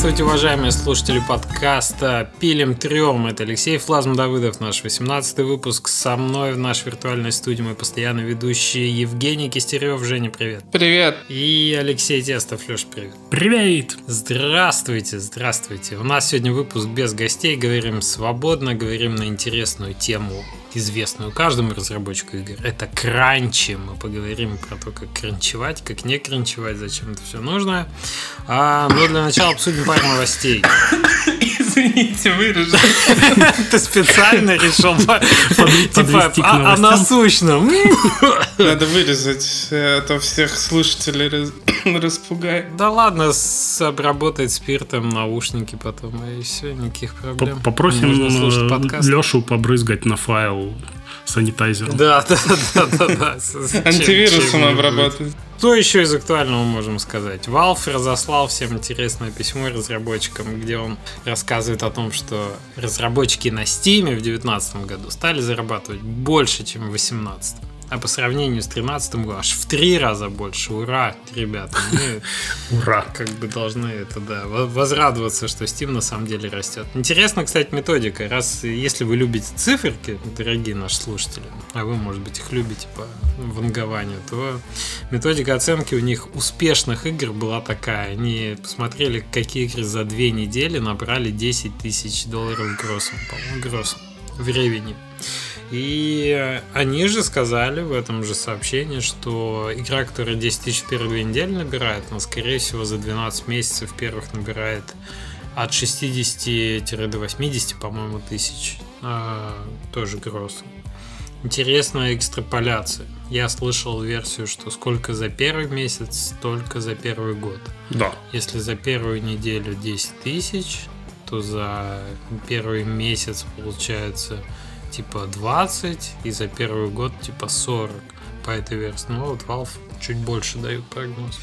Здравствуйте, уважаемые слушатели подкаста «Пилим трем». Это Алексей Флазм Давыдов, наш 18-й выпуск. Со мной в нашей виртуальной студии мой постоянный ведущий Евгений Кистерев. Женя, привет. Привет. И Алексей Тестов. Леш, привет. Привет. Здравствуйте, здравствуйте. У нас сегодня выпуск без гостей. Говорим свободно, говорим на интересную тему известную каждому разработчику игр. Это кранчи. Мы поговорим про то, как кранчевать, как не кранчевать, зачем это все нужно. А, но для начала обсудим пару новостей. Извините, вырежу. Ты специально решил типа о насущном. Надо вырезать, а то всех слушателей распугает. Да ладно, обработать спиртом наушники потом, и все, никаких проблем. Попросим Лешу побрызгать на файл санитайзером. Да, да, да, да, да. Антивирусом обрабатывать. Что еще из актуального можем сказать? Valve разослал всем интересное письмо разработчикам, где он рассказывает о том, что разработчики на Steam в 2019 году стали зарабатывать больше, чем в 2018 а по сравнению с 13 годом аж в три раза больше. Ура, ребята. Мы Ура. как бы должны это, да, возрадоваться, что Steam на самом деле растет. Интересно, кстати, методика. Раз, если вы любите циферки, дорогие наши слушатели, а вы, может быть, их любите по вангованию, то методика оценки у них успешных игр была такая. Они посмотрели, какие игры за две недели набрали 10 тысяч долларов гроссом, по-моему, гроссом в ревени. И они же сказали в этом же сообщении, что игра, которая 10 тысяч первые две недели набирает, она, скорее всего, за 12 месяцев первых набирает от 60 до 80, по-моему, тысяч. А, тоже гросс. Интересная экстраполяция. Я слышал версию, что сколько за первый месяц, столько за первый год. Да. Если за первую неделю 10 тысяч, то за первый месяц получается типа 20 и за первый год типа 40 по этой версии. Ну вот Valve чуть больше дают прогноз.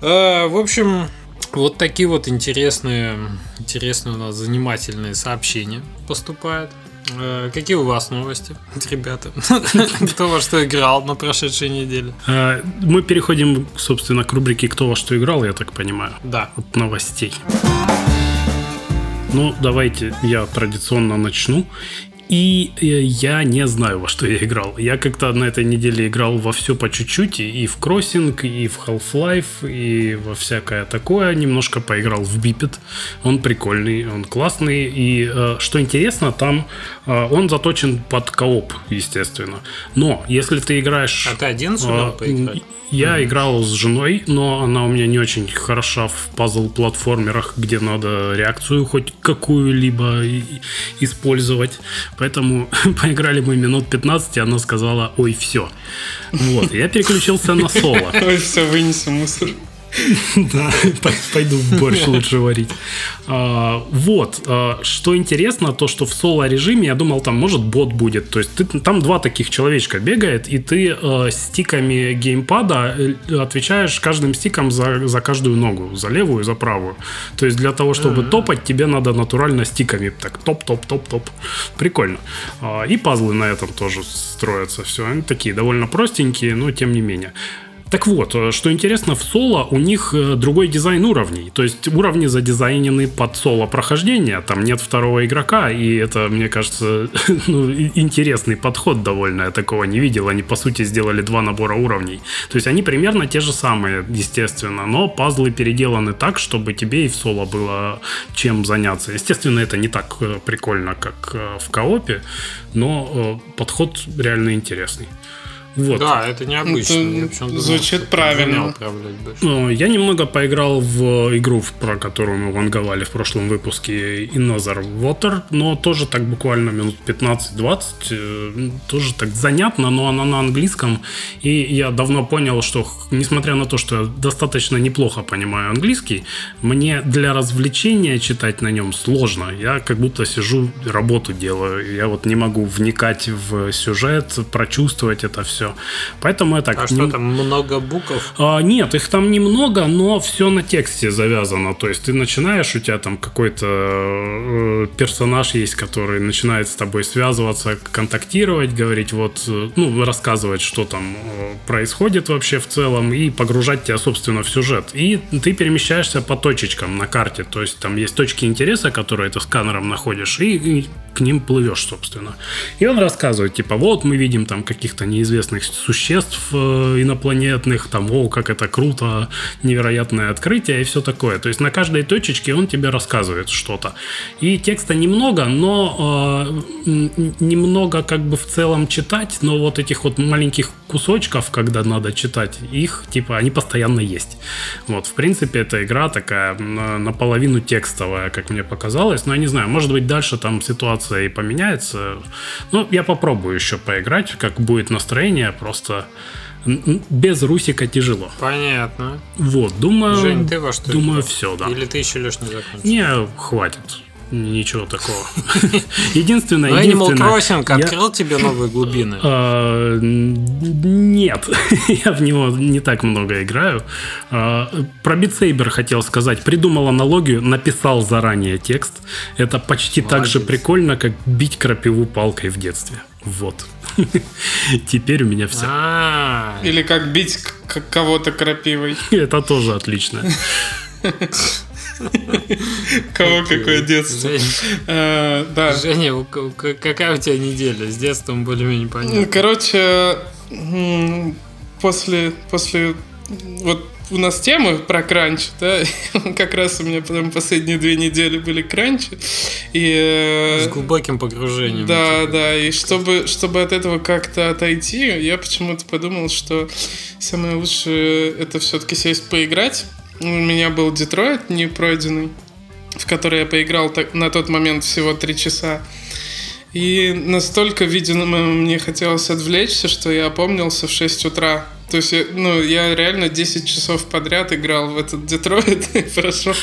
А, в общем, вот такие вот интересные, интересные у нас занимательные сообщения поступают. А, какие у вас новости, ребята? Кто во что играл на прошедшей неделе? А, мы переходим, собственно, к рубрике «Кто во что играл», я так понимаю. Да. От новостей. Ну, давайте я традиционно начну. И э, я не знаю, во что я играл. Я как-то на этой неделе играл во все по чуть-чуть. И в Кроссинг, и в Half-Life, и во всякое такое. Немножко поиграл в Бипет. Он прикольный, он классный. И э, что интересно, там он заточен под кооп, естественно. Но если ты играешь... А ты один сумел поиграть? Я mm-hmm. играл с женой, но она у меня не очень хороша в пазл-платформерах, где надо реакцию хоть какую-либо использовать. Поэтому поиграли мы минут 15, и она сказала, ой, все. Вот, я переключился на соло. Ой, все, вынесу мусор. Да, пойду борщ лучше варить. А, вот, а, что интересно, то, что в соло-режиме, я думал, там, может, бот будет. То есть, ты, там два таких человечка бегает, и ты э, стиками геймпада э, отвечаешь каждым стиком за, за каждую ногу, за левую и за правую. То есть, для того, чтобы mm-hmm. топать, тебе надо натурально стиками. Так, топ-топ-топ-топ. Прикольно. А, и пазлы на этом тоже строятся. Все, они такие довольно простенькие, но тем не менее. Так вот, э, что интересно, в соло у них э, другой дизайн уровней. То есть уровни задизайнены под соло прохождение, там нет второго игрока, и это, мне кажется, ну, интересный подход довольно. Я такого не видел. Они, по сути, сделали два набора уровней. То есть они примерно те же самые, естественно, но пазлы переделаны так, чтобы тебе и в соло было чем заняться. Естественно, это не так э, прикольно, как в коопе, но подход реально интересный. Вот. Да, это необычно. Это звучит думал, правильно. Ну, я немного поиграл в игру, про которую мы ванговали в прошлом выпуске Another Water, но тоже так буквально минут 15-20, э, тоже так занятно, но она на английском, и я давно понял, что несмотря на то, что я достаточно неплохо понимаю английский, мне для развлечения читать на нем сложно. Я как будто сижу, работу делаю, я вот не могу вникать в сюжет, прочувствовать это все все. Поэтому я так... А что там, много букв? А, нет, их там немного, но все на тексте завязано. То есть ты начинаешь, у тебя там какой-то э, персонаж есть, который начинает с тобой связываться, контактировать, говорить вот, э, ну, рассказывать, что там э, происходит вообще в целом, и погружать тебя, собственно, в сюжет. И ты перемещаешься по точечкам на карте. То есть там есть точки интереса, которые ты сканером находишь, и, и к ним плывешь, собственно. И он рассказывает, типа, вот мы видим там каких-то неизвестных существ э, инопланетных, там, о, как это круто, невероятное открытие и все такое. То есть на каждой точечке он тебе рассказывает что-то. И текста немного, но э, немного как бы в целом читать, но вот этих вот маленьких кусочков, когда надо читать, их, типа, они постоянно есть. Вот, в принципе, эта игра такая наполовину текстовая, как мне показалось, но я не знаю, может быть, дальше там ситуация и поменяется. Ну, я попробую еще поиграть, как будет настроение, просто без Русика тяжело. Понятно. Вот, думаю... Жень, ты во что Думаю, все, да. Или ты еще, Леш, не закончил? Не, хватит. Ничего такого. Единственное, Но единственное... Animal Crossing открыл тебе новые глубины? А, нет, я в него не так много играю. А, про Saber хотел сказать. Придумал аналогию, написал заранее текст. Это почти так же прикольно, как бить крапиву палкой в детстве. Вот. Теперь у меня все. А. Или как бить кого-то крапивой. Это тоже отлично. Кого какое детство. А, да. Женя, какая у тебя неделя? С детством более-менее понятно. Короче, после, после вот у нас темы про кранч, да, как раз у меня прям последние две недели были кранчи. И, э, С глубоким погружением. Да, да, и чтобы, чтобы от этого как-то отойти, я почему-то подумал, что самое лучшее это все-таки сесть поиграть у меня был Детройт не пройденный, в который я поиграл на тот момент всего три часа. И настолько, видимо, мне хотелось отвлечься, что я опомнился в 6 утра. То есть, ну, я реально 10 часов подряд играл в этот Детройт и прошел.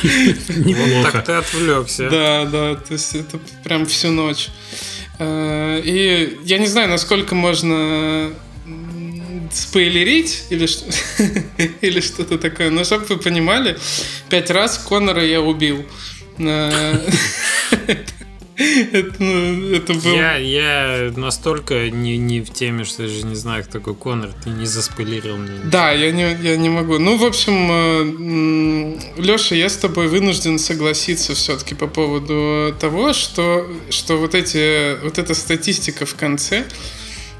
Вот так ты отвлекся. Да, да, то есть это прям всю ночь. Э, и я не знаю, насколько можно спойлерить или, что, или что-то такое. Но чтобы вы понимали, пять раз Конора я убил. Э, это, ну, это был... я, я настолько не, не в теме, что я же не знаю, кто такой Конор. Ты не заспойлерил мне. Да, я не, я не могу. Ну, в общем, э, Леша, я с тобой вынужден согласиться все-таки по поводу того, что, что вот, эти, вот эта статистика в конце,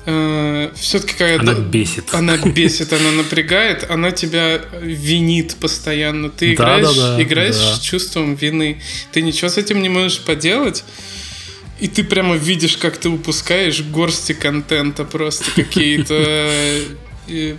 э, все-таки какая-то... Она бесит. Она бесит, она напрягает, она тебя винит постоянно. Ты играешь, да, да, да, играешь да. с чувством вины. Ты ничего с этим не можешь поделать. И ты прямо видишь, как ты упускаешь горсти контента просто какие-то.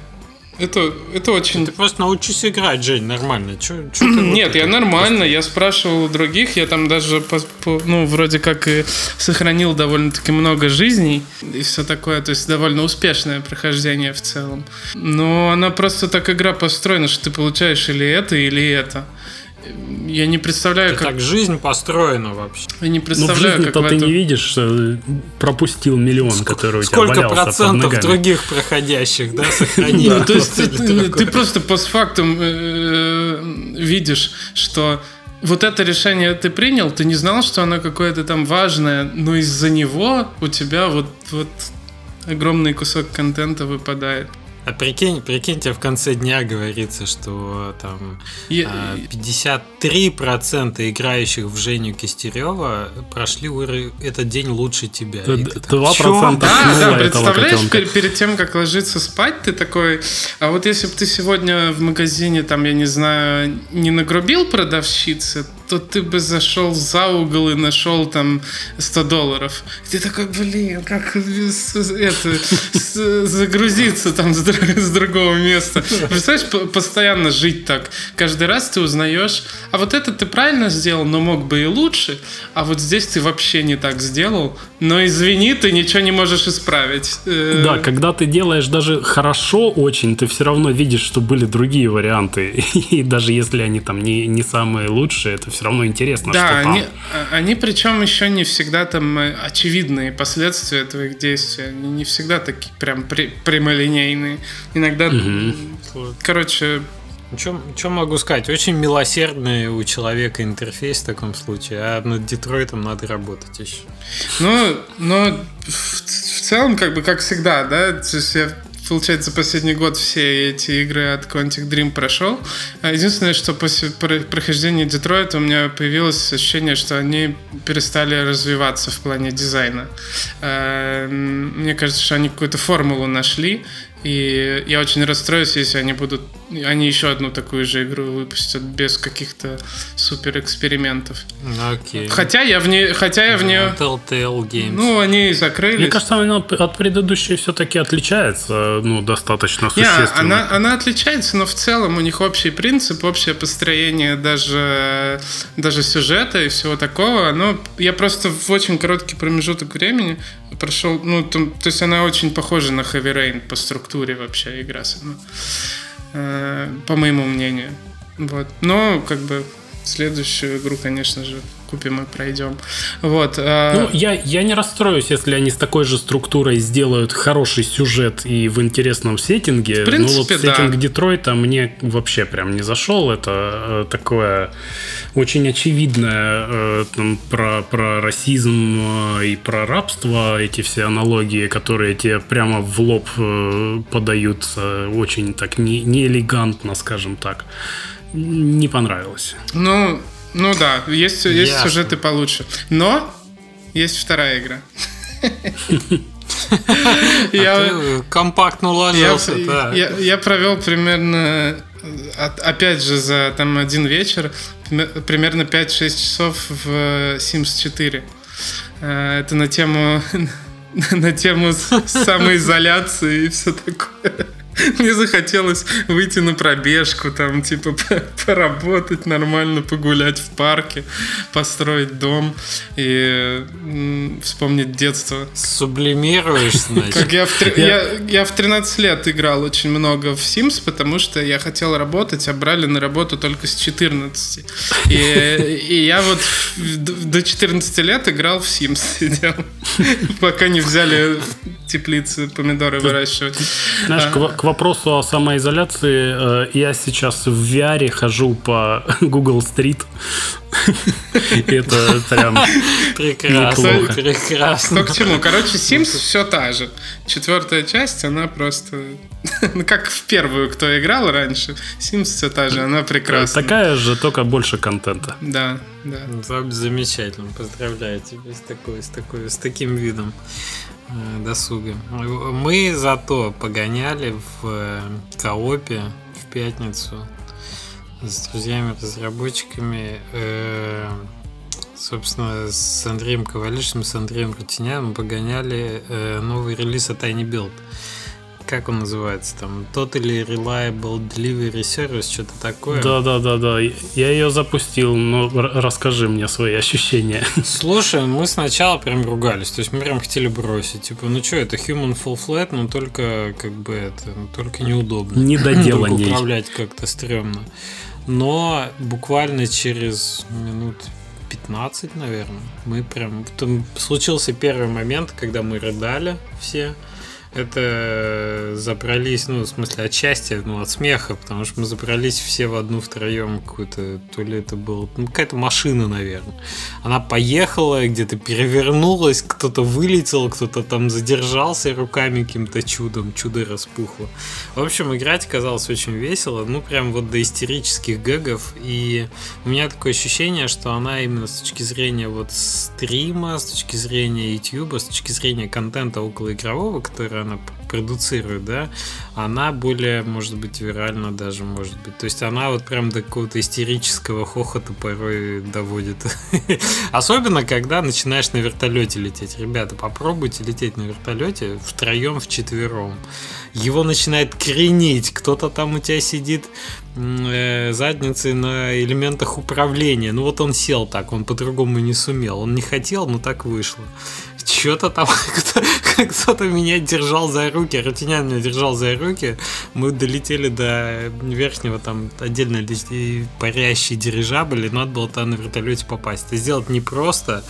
Это, это очень... Ты просто научись играть, Жень, нормально. Чё, чё Нет, я нормально. Просто... Я спрашивал у других. Я там даже, по, по, ну, вроде как и сохранил довольно-таки много жизней и все такое. То есть довольно успешное прохождение в целом. Но она просто так игра построена, что ты получаешь или это, или это я не представляю, как... Так жизнь построена вообще. Я не представляю, Но в как ты этом... не видишь, что пропустил миллион, Ск- который у тебя Сколько процентов других проходящих, да, сохранил? То есть ты просто постфактум э, видишь, что вот это решение ты принял, ты не знал, что оно какое-то там важное, но из-за него у тебя вот, вот огромный кусок контента выпадает. А прикинь, прикиньте, в конце дня говорится, что там Я... 53% а, играющих в Женю Кистерева прошли этот день лучше тебя. 2% Да, да, представляешь, перед, перед тем, как ложиться спать, ты такой, а вот если бы ты сегодня в магазине, там, я не знаю, не нагрубил продавщице, то ты бы зашел за угол и нашел там 100 долларов. И ты такой, блин, как это, загрузиться там с, с другого места. Представляешь, постоянно жить так. Каждый раз ты узнаешь, а вот это ты правильно сделал, но мог бы и лучше, а вот здесь ты вообще не так сделал, но извини, ты ничего не можешь исправить. Э, да, когда ты делаешь даже хорошо очень, ты все равно видишь, что были другие варианты. И даже если они там не, не самые лучшие, это все равно интересно, да, что они, там. они причем еще не всегда там э, очевидные последствия твоих действий. Они не всегда такие прям при, прямолинейные. Иногда, угу. короче, что могу сказать? Очень милосердный у человека интерфейс в таком случае, а над Детройтом надо работать еще. Ну, но в, в целом, как бы, как всегда, да, то есть я получается, последний год все эти игры от Quantic Dream прошел. А единственное, что после прохождения Детройта у меня появилось ощущение, что они перестали развиваться в плане дизайна. А, мне кажется, что они какую-то формулу нашли, и я очень расстроюсь, если они будут они еще одну такую же игру выпустят без каких-то супер экспериментов. Окей. Хотя я в ней, хотя я в нее. Telltale Games. Ну, они закрылись. Мне кажется, она от предыдущей все-таки отличается, ну, достаточно существенно. Не, она, она отличается, но в целом у них общий принцип, общее построение даже, даже сюжета и всего такого. Но я просто в очень короткий промежуток времени прошел, ну, там, то есть она очень похожа на Heavy Rain по структуре вообще игра сама. Э, по моему мнению. Вот. Но, как бы, следующую игру, конечно же, купим и пройдем. Вот. А ну, я, я не расстроюсь, если они с такой же структурой сделают хороший сюжет и в интересном сеттинге. В принципе, ну, вот сеттинг да. Детройта мне вообще прям не зашел. Это э, такое очень очевидное э, там, про, про расизм э, и про рабство, эти все аналогии, которые тебе прямо в лоб э, подают э, очень так не, неэлегантно, скажем так. Не понравилось. Ну, ну да, есть, есть сюжеты получше. Но есть вторая игра. Я компактно уложился. Я провел примерно опять же, за там один вечер примерно 5-6 часов в Sims 4. Э, это на тему на тему самоизоляции и все такое. Мне захотелось выйти на пробежку, там, типа, поработать нормально, погулять в парке, построить дом и вспомнить детство. Сублимируешь, значит? Как я, в, я, я в 13 лет играл очень много в Sims, потому что я хотел работать, а брали на работу только с 14. И, и я вот до 14 лет играл в Sims, сидел, пока не взяли теплицы помидоры выращивать. Знаешь, а, вопросу о самоизоляции, э, я сейчас в VR хожу по Google Street. Это прям прекрасно. Прекрасно. К чему? Короче, Sims все та же. Четвертая часть, она просто... Ну, как в первую, кто играл раньше, Sims все та же, она прекрасна. Такая же, только больше контента. Да, да. Замечательно. Поздравляю тебя с такой, с такой, с таким видом. Э, досуга. Мы зато погоняли в э, коопе в пятницу с друзьями-разработчиками. Э, собственно, с Андреем Ковалишем, с Андреем Рутиняном погоняли новый релиз от Tiny Build как он называется там, Totally Reliable Delivery Service, что-то такое. Да, да, да, да. Я ее запустил, но расскажи мне свои ощущения. Слушай, мы сначала прям ругались, то есть мы прям хотели бросить. Типа, ну что, это Human Full Flat, но только как бы это, только неудобно. Недоделанней. управлять как-то стрёмно. Но буквально через минут 15, наверное, мы прям... Там случился первый момент, когда мы рыдали все это забрались, ну, в смысле, от счастья, ну, от смеха, потому что мы забрались все в одну втроем какую-то, то ли это был, ну, какая-то машина, наверное. Она поехала, где-то перевернулась, кто-то вылетел, кто-то там задержался руками каким-то чудом, чудо распухло. В общем, играть казалось очень весело, ну, прям вот до истерических гэгов, и у меня такое ощущение, что она именно с точки зрения вот стрима, с точки зрения YouTube, с точки зрения контента около игрового, который она продуцирует, да, она более, может быть, вирально даже, может быть. То есть она вот прям до какого-то истерического хохота порой доводит. Особенно, когда начинаешь на вертолете лететь. Ребята, попробуйте лететь на вертолете втроем, вчетвером. Его начинает кренить. Кто-то там у тебя сидит э, задницей на элементах управления. Ну вот он сел так, он по-другому не сумел. Он не хотел, но так вышло что-то там кто-то меня держал за руки, Ратинян меня держал за руки. Мы долетели до верхнего там отдельно парящий дирижабль, и надо было там на вертолете попасть. Это сделать непросто.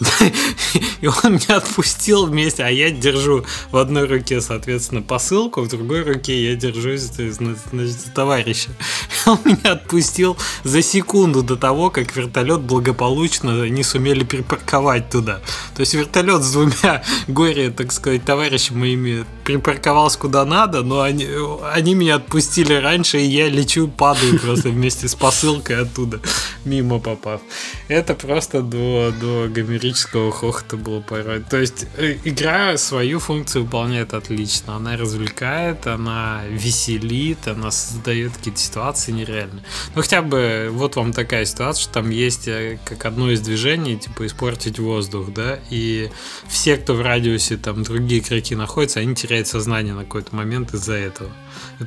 И он меня отпустил вместе, а я держу в одной руке, соответственно, посылку, в другой руке я держусь значит, товарища. Он меня отпустил за секунду до того, как вертолет благополучно не сумели припарковать туда. То есть вертолет с двумя горе, так сказать, товарищами моими припарковался куда надо, но они, они меня отпустили раньше, и я лечу, падаю просто вместе с посылкой оттуда, мимо попав. Это просто до, до гомерического хохота было порой. То есть э, игра свою функцию выполняет отлично. Она развлекает, она веселит, она создает какие-то ситуации нереальные. Ну хотя бы вот вам такая ситуация, что там есть э, как одно из движений, типа испортить воздух, да, и все, кто в радиусе там другие игроки находятся, они теряют сознание на какой-то момент из-за этого.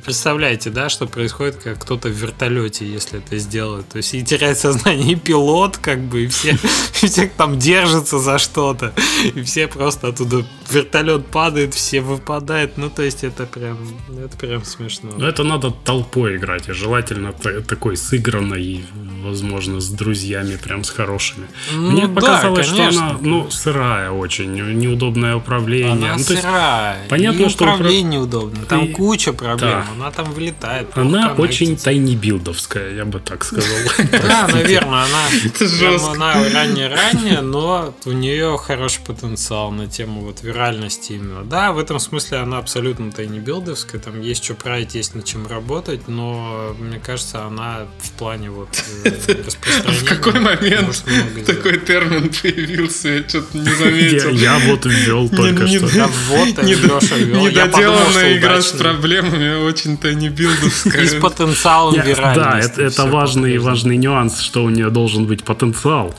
Представляете, да, что происходит, как кто-то в вертолете, если это сделает. То есть и теряет сознание и пилот, как бы, и все, и все там держатся за что-то. И все просто оттуда вертолет падает, все выпадают. Ну, то есть это прям, это прям смешно. Но это надо толпой играть, и желательно такой сыгранной, возможно, с друзьями, прям с хорошими. Ну, Мне да, показалось, конечно. что она, ну, сырая очень, неудобное управление. Она ну, сырая. понятно, и что управление неудобно. Там и... куча проблем. Да. Она там вылетает. Она очень тайни-билдовская, я бы так сказал. Да, наверное, она она ранняя-ранняя, но у нее хороший потенциал на тему вот виральности именно. Да, в этом смысле она абсолютно тайни-билдовская, там есть что править, есть над чем работать, но мне кажется, она в плане вот э, распространения... В какой момент такой термин появился? Я что-то не заметил. Я вот ввел только что. Вот, Леша ввел. Недоделанная игра с проблемами очень-то не билдовская. И с потенциалом виральности. Да, это важный важный нюанс, что у нее должен быть потенциал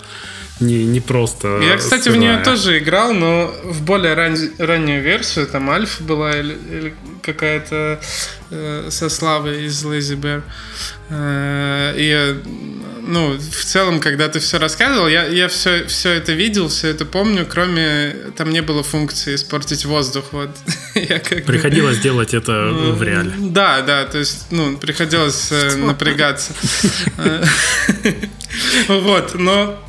не, не просто. Я, кстати, сырая. в нее тоже играл, но в более ран... раннюю версию, там Альфа была или, или какая-то э, со славой из Lazy Bear. Э, и, ну, в целом, когда ты все рассказывал, я, я все, все это видел, все это помню, кроме, там не было функции испортить воздух, вот. я как приходилось бы... делать это в реале. Да, да, то есть, ну, приходилось э, напрягаться. Вот, но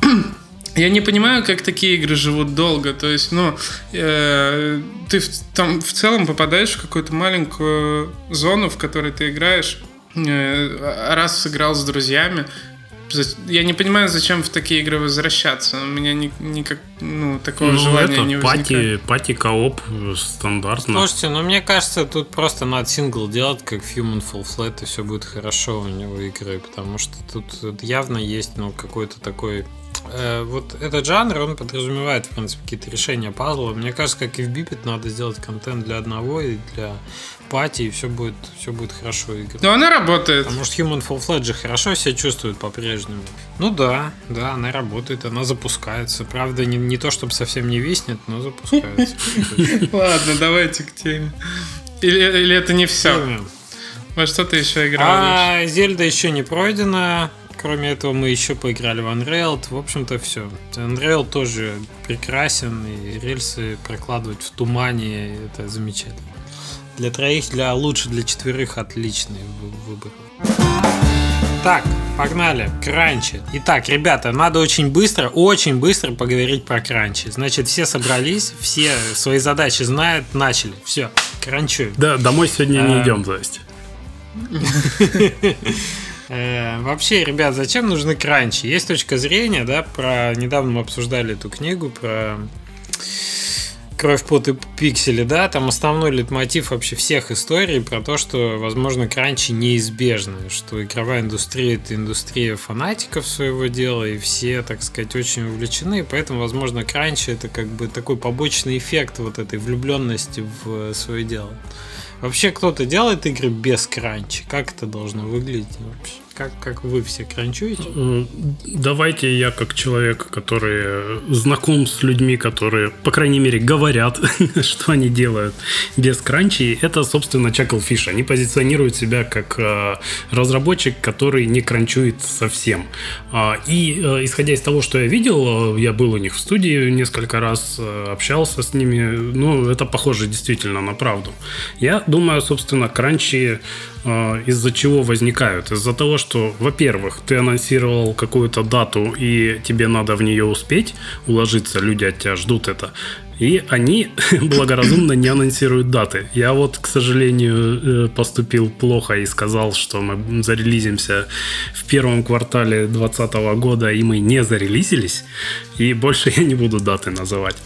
я не понимаю, как такие игры живут долго. То есть, ну, э, ты в, там в целом попадаешь в какую-то маленькую зону, в которой ты играешь. Э, раз сыграл с друзьями. Я не понимаю, зачем в такие игры возвращаться. У меня ни, никак, ну, такого ну, желания это не возникает. Пати, пати кооп стандартно. Слушайте, ну мне кажется, тут просто надо сингл делать, как в Human Fall Flat, и все будет хорошо у него игры, потому что тут явно есть, ну, какой-то такой Э, вот этот жанр, он подразумевает, в принципе, какие-то решения пазла. Мне кажется, как и в Бипет, надо сделать контент для одного и для пати, и все будет, все будет хорошо играть. Но она работает. Потому что Human Fall же хорошо себя чувствует по-прежнему. Ну да, да, она работает, она запускается. Правда, не, не то, чтобы совсем не виснет, но запускается. Ладно, давайте к теме. Или, или это не все? Во что ты еще играл? А, Зельда еще не пройдена. Кроме этого, мы еще поиграли в Unreal. В общем-то, все. Unreal тоже прекрасен, и рельсы прокладывать в тумане это замечательно. Для троих, для лучше для четверых отличный выбор. Так, погнали. Кранчи. Итак, ребята, надо очень быстро, очень быстро поговорить про кранчи. Значит, все собрались, все свои задачи знают, начали. Все, кранчу. Да, домой сегодня не а. идем, Застя. Э, вообще, ребят, зачем нужны кранчи? Есть точка зрения, да, про... Недавно мы обсуждали эту книгу про Кровь, пот и пиксели, да, там основной литмотив вообще всех историй про то, что, возможно, кранчи неизбежны, что игровая индустрия это индустрия фанатиков своего дела, и все, так сказать, очень увлечены, поэтому, возможно, кранчи это как бы такой побочный эффект вот этой влюбленности в свое дело. Вообще кто-то делает игры без кранчи? Как это должно выглядеть вообще? Как, как вы все кранчуете? Э, давайте я как человек, который знаком с людьми, которые, по крайней мере, говорят, что они делают без кранчи. Это, собственно, Chucklefish. Они позиционируют себя как э, разработчик, который не кранчует совсем. А, и э, исходя из того, что я видел, я был у них в студии несколько раз, общался с ними. Ну, это похоже действительно на правду. Я думаю, собственно, кранчи из-за чего возникают? Из-за того, что, во-первых, ты анонсировал какую-то дату, и тебе надо в нее успеть уложиться, люди от тебя ждут это. И они благоразумно не анонсируют даты. Я вот, к сожалению, э, поступил плохо и сказал, что мы зарелизимся в первом квартале 2020 года, и мы не зарелизились. И больше я не буду даты называть.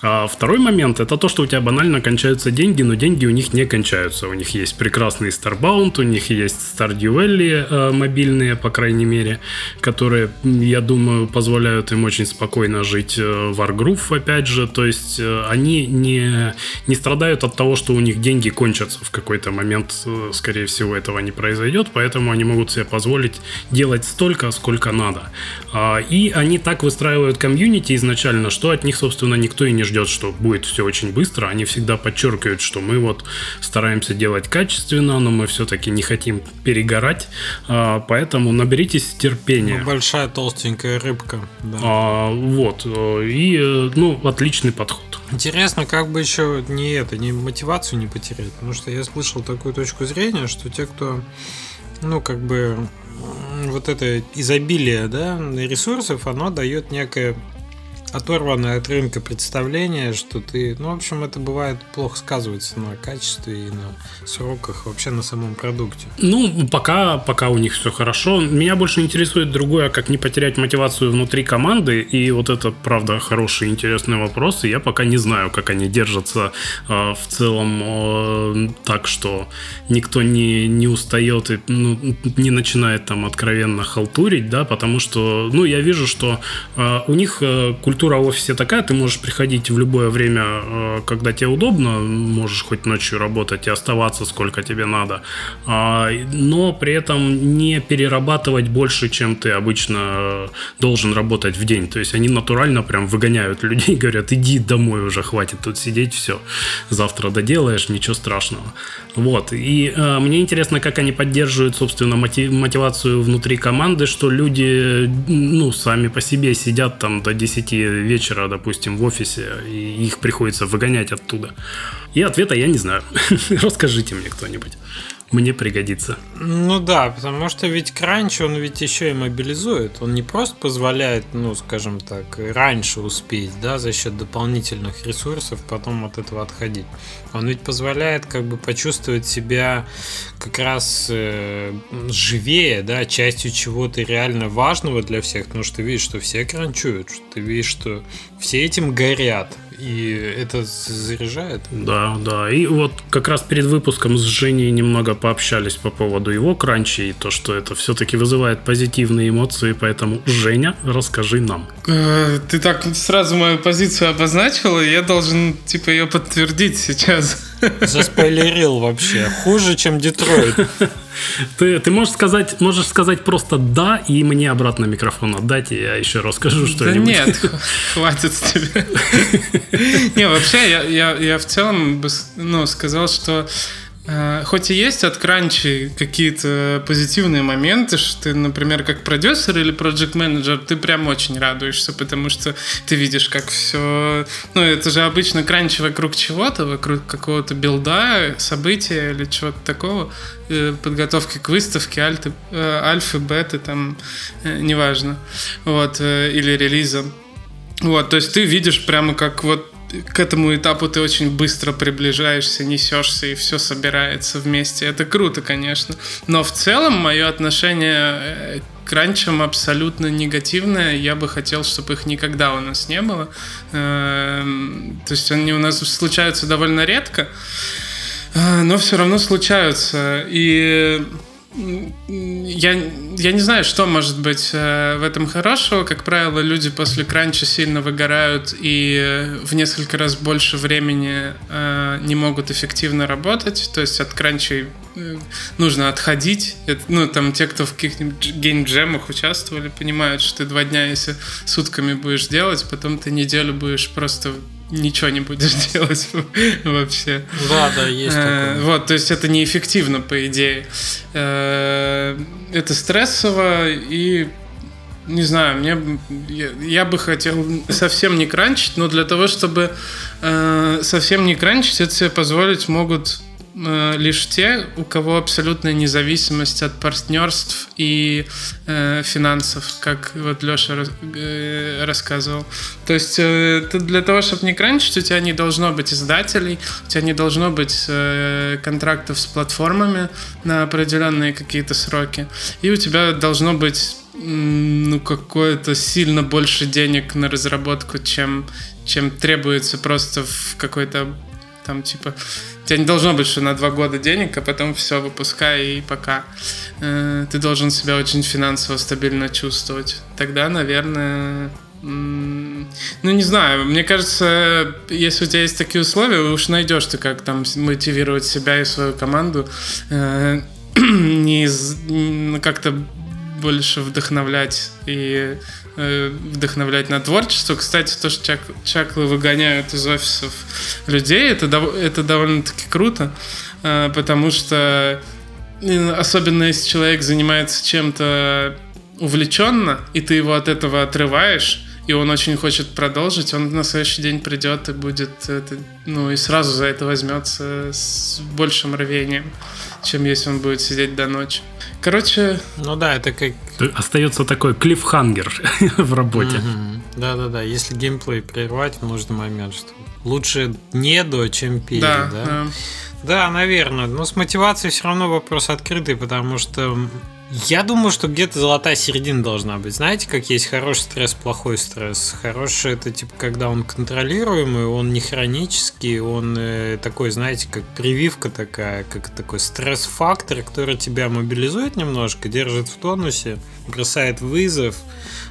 А второй момент это то, что у тебя банально кончаются деньги, но деньги у них не кончаются. У них есть прекрасный Starbound, у них есть Stardew Valley э, мобильные, по крайней мере, которые, я думаю, позволяют им очень спокойно жить. Э, Wargroove, опять же, то есть э, они не, не страдают от того, что у них деньги кончатся в какой-то момент. Э, скорее всего, этого не произойдет, поэтому они могут себе позволить делать столько, сколько надо. А, и они так выстраивают комьюнити изначально, что от них, собственно, никто и не ждет, что будет все очень быстро. Они всегда подчеркивают, что мы вот стараемся делать качественно, но мы все-таки не хотим перегорать. А, поэтому наберитесь терпения. Ну, большая толстенькая рыбка. Да. А, вот. И, э, ну, отличный подход. Интересно, как бы еще не это, не мотивацию не потерять. Потому что я слышал такую точку зрения, что те, кто, ну, как бы вот это изобилие да, ресурсов, оно дает некое оторванное от рынка представление, что ты... Ну, в общем, это бывает плохо сказывается на качестве и на сроках, вообще на самом продукте. Ну, пока, пока у них все хорошо. Меня больше интересует другое, как не потерять мотивацию внутри команды. И вот это, правда, хороший, интересный вопрос. И я пока не знаю, как они держатся э, в целом э, так, что никто не, не устает и ну, не начинает там откровенно халтурить, да, потому что, ну, я вижу, что э, у них э, культура культура офисе такая, ты можешь приходить в любое время, э, когда тебе удобно, можешь хоть ночью работать и оставаться сколько тебе надо, а, но при этом не перерабатывать больше, чем ты обычно э, должен работать в день. То есть они натурально прям выгоняют людей, говорят, иди домой уже, хватит тут сидеть, все, завтра доделаешь, ничего страшного. Вот. И э, мне интересно, как они поддерживают, собственно, мотивацию внутри команды, что люди, ну, сами по себе сидят там до 10 вечера, допустим, в офисе, и их приходится выгонять оттуда. И ответа я не знаю. Расскажите мне кто-нибудь мне пригодится. Ну да, потому что ведь кранч, он ведь еще и мобилизует. Он не просто позволяет, ну, скажем так, раньше успеть, да, за счет дополнительных ресурсов, потом от этого отходить. Он ведь позволяет как бы почувствовать себя как раз э, живее, да, частью чего-то реально важного для всех, потому что ты видишь, что все кранчуют, что ты видишь, что все этим горят, и это заряжает. Да, да. И вот как раз перед выпуском с Женей немного пообщались по поводу его кранчи и то, что это все-таки вызывает позитивные эмоции. Поэтому, Женя, расскажи нам. Э, ты так сразу мою позицию обозначила, и я должен типа ее подтвердить сейчас. Заспойлерил вообще. Хуже, чем Детройт. Ты, ты можешь сказать, можешь сказать просто да, и мне обратно микрофон отдать, и я еще расскажу что-нибудь. Да нет, хватит с тебя. Не, вообще, я, я, я в целом бы ну, сказал, что хоть и есть от кранчи какие-то позитивные моменты, что ты, например, как продюсер или проект менеджер ты прям очень радуешься, потому что ты видишь, как все... Ну, это же обычно кранчи вокруг чего-то, вокруг какого-то билда, события или чего-то такого, э, подготовки к выставке, альты, э, альфы, беты, там, неважно, вот, или релиза. Вот, то есть ты видишь прямо как вот к этому этапу ты очень быстро приближаешься, несешься, и все собирается вместе. Это круто, конечно. Но в целом мое отношение э, к ранчам абсолютно негативное. Я бы хотел, чтобы их никогда у нас не было. Эм, то есть они у нас случаются довольно редко, э, но все равно случаются. И я я не знаю, что может быть э, в этом хорошего. Как правило, люди после кранча сильно выгорают и э, в несколько раз больше времени э, не могут эффективно работать. То есть от кранчей нужно отходить. Это, ну, там те, кто в каких-нибудь геймджемах участвовали, понимают, что ты два дня, если сутками будешь делать, потом ты неделю будешь просто ничего не будешь делать вообще. Да, да, есть такое. Вот, то есть это неэффективно, по идее. Это стрессово и не знаю, мне я, я бы хотел совсем не кранчить, но для того, чтобы э, совсем не кранчить, это себе позволить могут Э, лишь те, у кого абсолютная независимость от партнерств и э, финансов, как вот Леша рас, э, рассказывал. То есть э, для того, чтобы не кранчить, у тебя не должно быть издателей, у тебя не должно быть э, контрактов с платформами на определенные какие-то сроки, и у тебя должно быть ну, какое-то сильно больше денег на разработку, чем, чем требуется просто в какой-то там, типа, у тебя не должно быть, что на два года денег, а потом все, выпускай и пока. Э, ты должен себя очень финансово стабильно чувствовать. Тогда, наверное, ну, не знаю, мне кажется, если у тебя есть такие условия, уж найдешь ты, как там мотивировать себя и свою команду, э, не как-то больше вдохновлять и вдохновлять на творчество. Кстати, то, что чак, чаклы выгоняют из офисов людей, это, это довольно-таки круто, э, потому что э, особенно если человек занимается чем-то увлеченно, и ты его от этого отрываешь, и он очень хочет продолжить, он на следующий день придет и будет, это, ну, и сразу за это возьмется с большим рвением, чем если он будет сидеть до ночи. Короче... Ну да, это как... Остается такой клиффхангер в работе. Да-да-да, если геймплей прервать в нужный момент, что лучше не до, чем перед, да? Да, да. да наверное. Но с мотивацией все равно вопрос открытый, потому что я думаю, что где-то золотая середина должна быть. Знаете, как есть хороший стресс, плохой стресс. Хороший это типа, когда он контролируемый, он не хронический, он э, такой, знаете, как прививка такая, как такой стресс-фактор, который тебя мобилизует немножко, держит в тонусе, бросает вызов,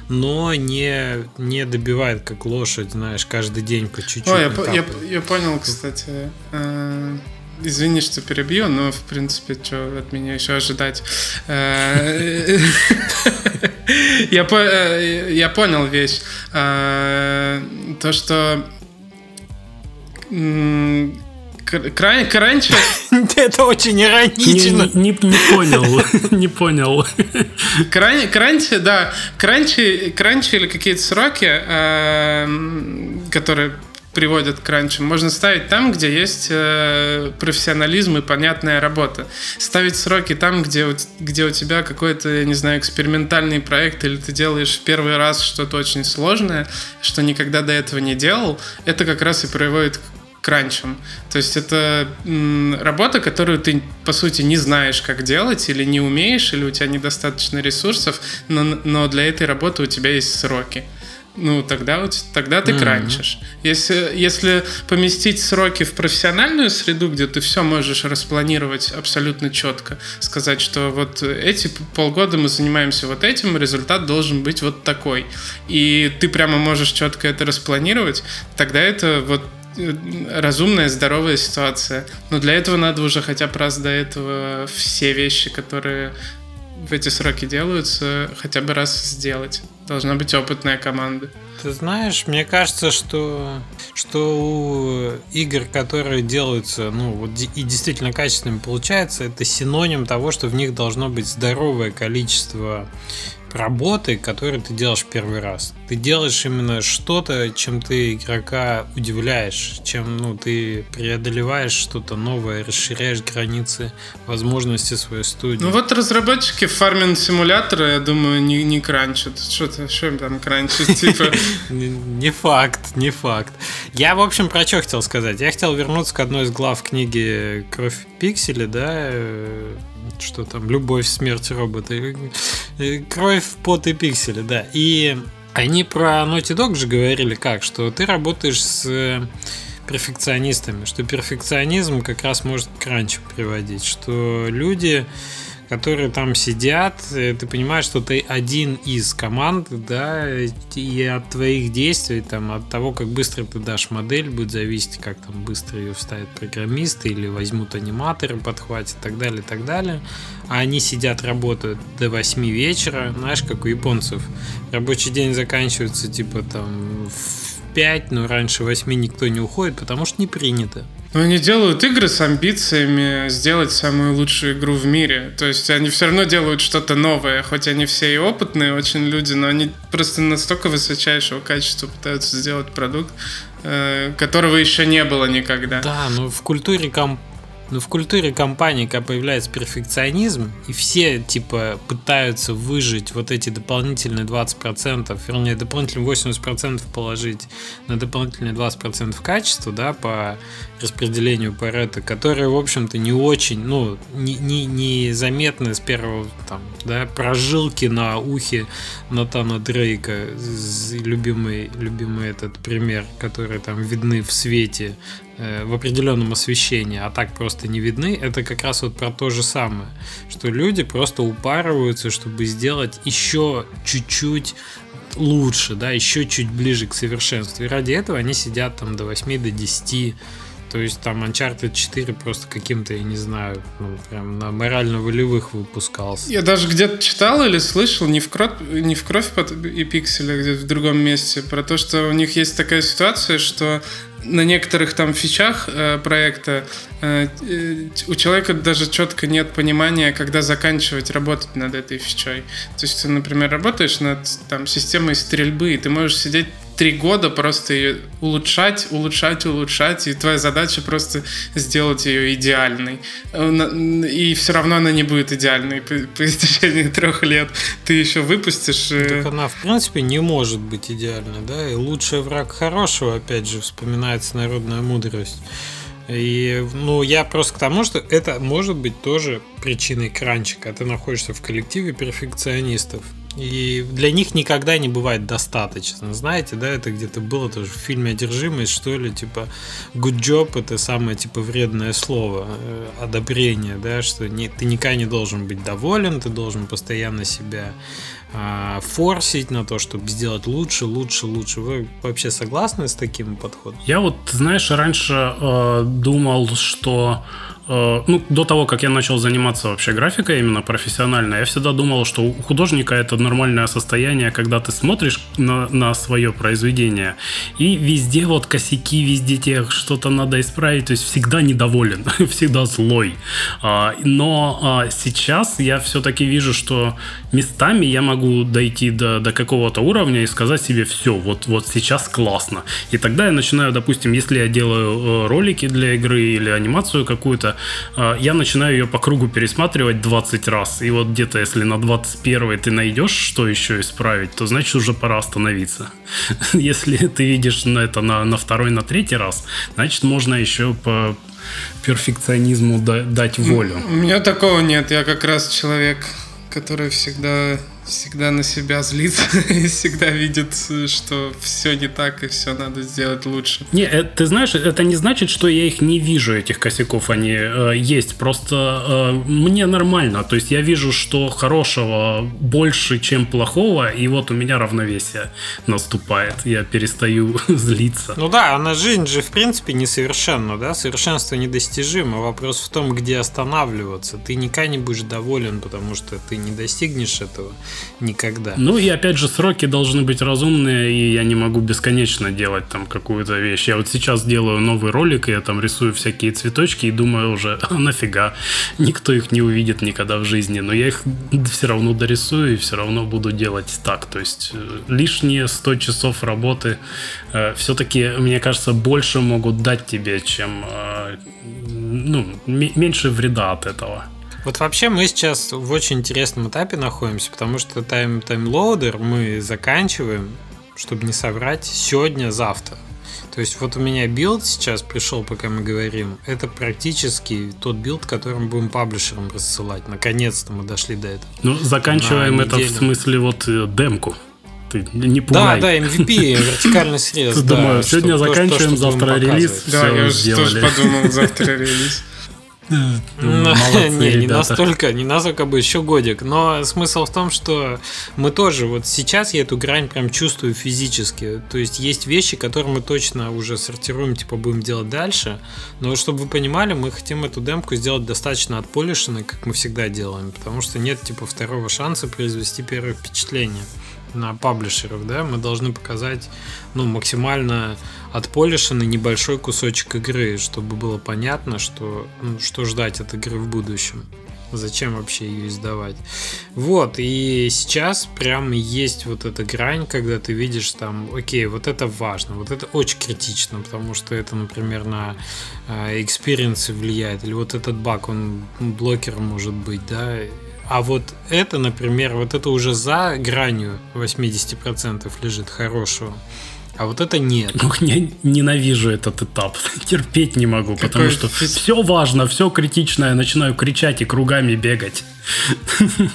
но не, не добивает, как лошадь, знаешь, каждый день по чуть-чуть. Ой, я, я, я понял, кстати. Э, Извини, что перебью, но, в принципе, что от меня еще ожидать? Э, я, э, я понял вещь. Э, то, что Кран, кранчи... Это очень иронично. Не, не, не понял, не понял. Кран, кранчи, да, кранчи, кранчи или какие-то сроки, которые приводят к кранчам, можно ставить там, где есть э, профессионализм и понятная работа. Ставить сроки там, где, где у тебя какой-то, я не знаю, экспериментальный проект, или ты делаешь первый раз что-то очень сложное, что никогда до этого не делал, это как раз и приводит к кранчам. То есть это м, работа, которую ты, по сути, не знаешь, как делать, или не умеешь, или у тебя недостаточно ресурсов, но, но для этой работы у тебя есть сроки ну, тогда, вот, тогда ты mm-hmm. кранчишь. Если, если поместить сроки в профессиональную среду, где ты все можешь распланировать абсолютно четко, сказать, что вот эти полгода мы занимаемся вот этим, результат должен быть вот такой. И ты прямо можешь четко это распланировать, тогда это вот э, разумная, здоровая ситуация. Но для этого надо уже хотя бы раз до этого все вещи, которые в эти сроки делаются, хотя бы раз сделать. Должна быть опытная команда. Ты знаешь, мне кажется, что, что у игр, которые делаются, ну, вот и действительно качественными получается, это синоним того, что в них должно быть здоровое количество работы, которую ты делаешь первый раз. Ты делаешь именно что-то, чем ты игрока удивляешь, чем ну, ты преодолеваешь что-то новое, расширяешь границы возможностей своей студии. Ну вот разработчики фарминг симулятора, я думаю, не, не кранчат. Что-то, что там кранчат? Типа... Не факт, не факт. Я, в общем, про что хотел сказать. Я хотел вернуться к одной из глав книги «Кровь пиксели», да, э, что там, любовь, смерть робота, кровь, пот и пиксели, да. И они про Naughty Dog же говорили как, что ты работаешь с перфекционистами, что перфекционизм как раз может к кранчу приводить, что люди которые там сидят, э, ты понимаешь, что ты один из команд, да, и от твоих действий, там, от того, как быстро ты дашь модель, будет зависеть, как там быстро ее вставят программисты или возьмут аниматоры, подхватят и так далее, и так далее. А они сидят, работают до 8 вечера, знаешь, как у японцев. Рабочий день заканчивается, типа, там, в 5, но раньше 8 никто не уходит, потому что не принято. Но они делают игры с амбициями сделать самую лучшую игру в мире. То есть они все равно делают что-то новое, хоть они все и опытные очень люди, но они просто настолько высочайшего качества пытаются сделать продукт, э, которого еще не было никогда. Да, но в культуре комп но в культуре компании, когда появляется перфекционизм, и все, типа, пытаются выжить вот эти дополнительные 20%, вернее, дополнительные 80% положить на дополнительные 20% качества, да, по распределению Паретта, которые, в общем-то, не очень, ну, не, не, не заметны с первого, там, да, прожилки на ухе Натана Дрейка, любимый, любимый этот пример, который там видны в свете Э, в определенном освещении, а так просто не видны, это как раз вот про то же самое, что люди просто упарываются, чтобы сделать еще чуть-чуть лучше, да, еще чуть ближе к совершенству. И ради этого они сидят там до 8, до 10, то есть там Uncharted 4 просто каким-то, я не знаю, ну, прям на морально-волевых выпускался. Я даже где-то читал или слышал, не в кровь, не в кровь и пикселя, а где-то в другом месте, про то, что у них есть такая ситуация, что на некоторых там фичах э, проекта э, у человека даже четко нет понимания, когда заканчивать работать над этой фичой. То есть ты, например, работаешь над там, системой стрельбы, и ты можешь сидеть три года просто ее улучшать, улучшать, улучшать, и твоя задача просто сделать ее идеальной. И все равно она не будет идеальной по, по истечении трех лет. Ты еще выпустишь... Э, так она, в принципе, не может быть идеальной, да? И лучший враг хорошего, опять же, вспоминается народная мудрость. И, ну, я просто к тому, что это может быть тоже причиной кранчика. Ты находишься в коллективе перфекционистов. И для них никогда не бывает достаточно. Знаете, да, это где-то было тоже в фильме «Одержимость», что ли, типа good job – это самое, типа, вредное слово, э, одобрение, да, что не, ты никогда не должен быть доволен, ты должен постоянно себя а, форсить на то, чтобы сделать лучше, лучше, лучше. Вы вообще согласны с таким подходом? Я вот, знаешь, раньше э, думал, что ну, до того, как я начал заниматься вообще графикой именно профессионально, я всегда думал, что у художника это нормальное состояние, когда ты смотришь на, на свое произведение, и везде вот косяки, везде тебе что-то надо исправить, то есть всегда недоволен, всегда злой. А, но а, сейчас я все-таки вижу, что местами я могу дойти до, до какого-то уровня и сказать себе, все, вот, вот сейчас классно. И тогда я начинаю, допустим, если я делаю э, ролики для игры или анимацию какую-то, я начинаю ее по кругу пересматривать 20 раз. И вот где-то, если на 21 ты найдешь, что еще исправить, то значит уже пора остановиться. Если ты видишь на это на, на второй, на третий раз, значит можно еще по перфекционизму дать волю. У меня такого нет. Я как раз человек, который всегда всегда на себя злится и всегда видит, что все не так и все надо сделать лучше. Не, это, ты знаешь, это не значит, что я их не вижу, этих косяков, они э, есть. Просто э, мне нормально. То есть я вижу, что хорошего больше, чем плохого, и вот у меня равновесие наступает. Я перестаю злиться. Ну да, она жизнь же в принципе несовершенна, да? Совершенство недостижимо. Вопрос в том, где останавливаться. Ты никогда не будешь доволен, потому что ты не достигнешь этого никогда. Ну и опять же, сроки должны быть разумные, и я не могу бесконечно делать там какую-то вещь. Я вот сейчас делаю новый ролик, и я там рисую всякие цветочки и думаю уже, а нафига, никто их не увидит никогда в жизни, но я их все равно дорисую и все равно буду делать так. То есть э, лишние 100 часов работы э, все-таки, мне кажется, больше могут дать тебе, чем э, ну, меньше вреда от этого. Вот вообще мы сейчас в очень интересном этапе находимся, потому что Time Time Loader мы заканчиваем, чтобы не соврать, сегодня-завтра. То есть вот у меня билд сейчас пришел, пока мы говорим. Это практически тот билд, который мы будем паблишерам рассылать. Наконец-то мы дошли до этого. Ну, заканчиваем это в смысле вот э, демку. Ты не пугай. Да, да, MVP, вертикальный срез. Думаю, сегодня заканчиваем, завтра релиз. Да, я уже тоже подумал, завтра релиз. Ну, не, не настолько, не настолько бы еще годик. Но смысл в том, что мы тоже, вот сейчас я эту грань прям чувствую физически. То есть есть вещи, которые мы точно уже сортируем, типа будем делать дальше. Но чтобы вы понимали, мы хотим эту демку сделать достаточно отполишенной, как мы всегда делаем. Потому что нет типа второго шанса произвести первое впечатление на паблишеров, да, мы должны показать ну, максимально отполишенный небольшой кусочек игры, чтобы было понятно, что, ну, что ждать от игры в будущем. Зачем вообще ее издавать? Вот, и сейчас прям есть вот эта грань, когда ты видишь там, окей, вот это важно, вот это очень критично, потому что это, например, на experience ы влияет, или вот этот баг, он блокером может быть, да, а вот это, например, вот это уже за гранью 80% лежит хорошего. А вот это нет. Ох, я ненавижу этот этап. Терпеть не могу, Какой потому что все важно, все критичное. Начинаю кричать и кругами бегать.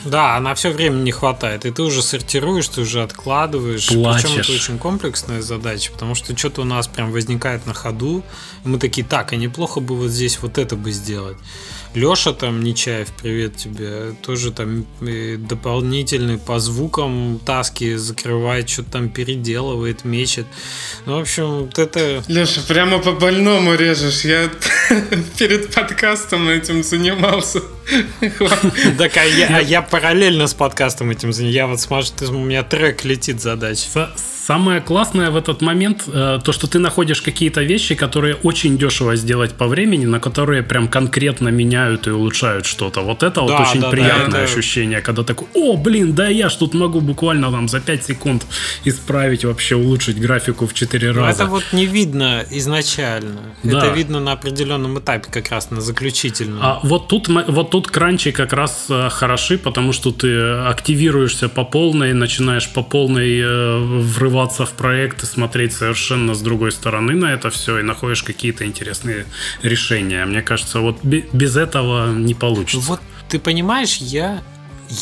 Да, на все время не хватает. И ты уже сортируешь, ты уже откладываешь. Плачешь. Причем это очень комплексная задача, потому что что-то у нас прям возникает на ходу. И мы такие, так, а неплохо бы вот здесь вот это бы сделать. Леша там, Нечаев, привет тебе, тоже там дополнительный по звукам таски закрывает, что-то там переделывает, мечет. Ну, в общем, вот это... Леша, прямо по больному режешь. Я перед подкастом этим занимался. Так, а я, а я параллельно с подкастом этим занимаюсь. Я вот смотрю, у меня трек летит задача. Самое классное в этот момент, э, то, что ты находишь какие-то вещи, которые очень дешево сделать по времени, на которые прям конкретно меняют и улучшают что-то. Вот это да, вот очень да, приятное да, ощущение, когда такой, о, блин, да я ж тут могу буквально там за 5 секунд исправить, вообще улучшить графику в 4 раза. Но это вот не видно изначально. Да. Это видно на определенном этапе, как раз на заключительном. А вот тут, вот тут кранчи как раз э, хороши, потому что ты активируешься по полной, начинаешь по полной э, врываться в проект и смотреть совершенно с другой стороны на это все и находишь какие-то интересные решения. Мне кажется, вот без этого не получится. Вот ты понимаешь, я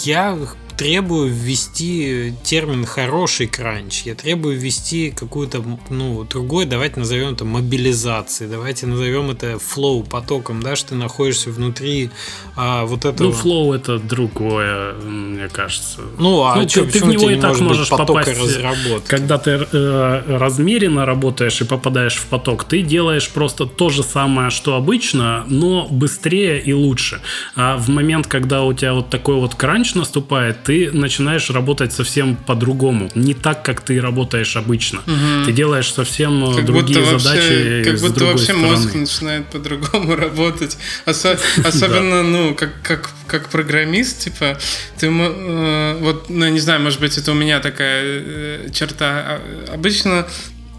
я требую ввести термин хороший кранч, я требую ввести какую-то, ну, другой, давайте назовем это мобилизацией, давайте назовем это flow потоком, да, что ты находишься внутри а, вот этого. Ну, flow это другое, мне кажется. Ну, а ну, что, ты, ты в него и так можешь попасть, разработки? когда ты э, размеренно работаешь и попадаешь в поток, ты делаешь просто то же самое, что обычно, но быстрее и лучше. А в момент, когда у тебя вот такой вот кранч наступает, ты начинаешь работать совсем по-другому. Не так, как ты работаешь обычно. Угу. Ты делаешь совсем э, как другие будто задачи. Вообще, как будто вообще стороны. мозг начинает по-другому работать. Особенно, ну, как, как, как программист, типа, ты э, вот, ну, не знаю, может быть, это у меня такая э, черта. А, обычно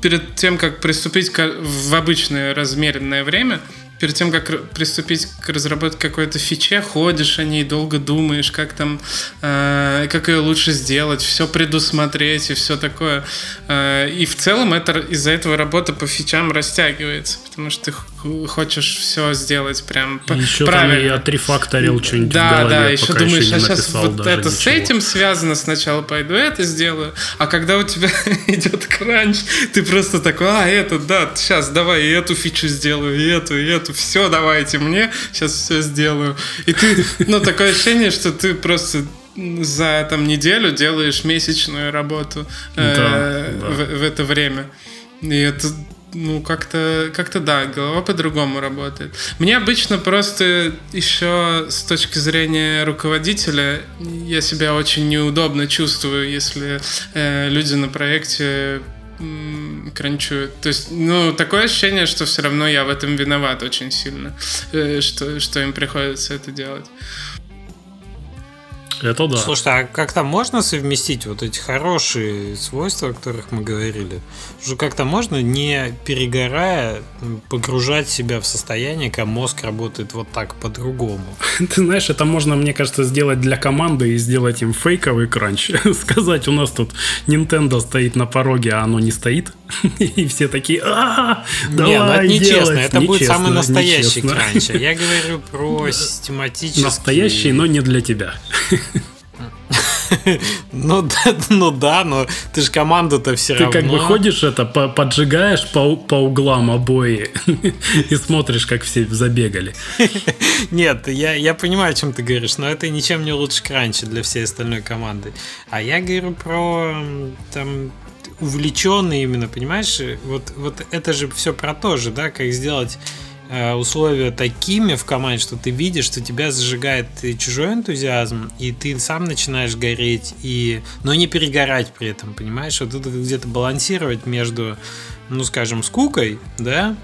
перед тем, как приступить в обычное размеренное время, перед тем, как приступить к разработке какой-то фиче, ходишь о ней, долго думаешь, как там, э, как ее лучше сделать, все предусмотреть и все такое. Э, и в целом это из-за этого работа по фичам растягивается, потому что ты хочешь все сделать прям еще правильно. Там и отрефакторил что-нибудь да, в голове, Да, еще думаешь, еще а сейчас вот это ничего. с этим связано, сначала пойду это сделаю, а когда у тебя идет кранч, ты просто такой, а, это, да, сейчас давай и эту фичу сделаю, и эту, и эту, все, давайте мне, сейчас все сделаю. И ты, ну, такое ощущение, что ты просто за там неделю делаешь месячную работу э, да, да. В, в это время. И это ну, как-то, как-то да, голова по-другому работает. Мне обычно просто еще с точки зрения руководителя я себя очень неудобно чувствую, если э, люди на проекте кранчуют. То есть, ну, такое ощущение, что все равно я в этом виноват очень сильно, э, что, что им приходится это делать. Это да. Слушай, а как-то можно совместить вот эти хорошие свойства, о которых мы говорили? Уже как-то можно, не перегорая, погружать себя в состояние, когда мозг работает вот так по-другому? Ты знаешь, это можно, мне кажется, сделать для команды и сделать им фейковый кранч. Сказать, у нас тут Nintendo стоит на пороге, а оно не стоит. И все такие, а Не, ну это нечестно. Это будет самый настоящий кранч. Я говорю про систематический... Настоящий, но не для тебя. Ну да, ну да, но ты же команду-то все равно. Ты как бы ходишь это, поджигаешь по, по углам обои и смотришь, как все забегали. Нет, я, я понимаю, о чем ты говоришь, но это ничем не лучше кранча для всей остальной команды. А я говорю про там увлеченный именно, понимаешь? Вот, вот это же все про то же, да, как сделать условия такими в команде, что ты видишь, что тебя зажигает чужой энтузиазм, и ты сам начинаешь гореть, и... но не перегорать при этом, понимаешь? Вот тут где-то балансировать между, ну, скажем, скукой, да,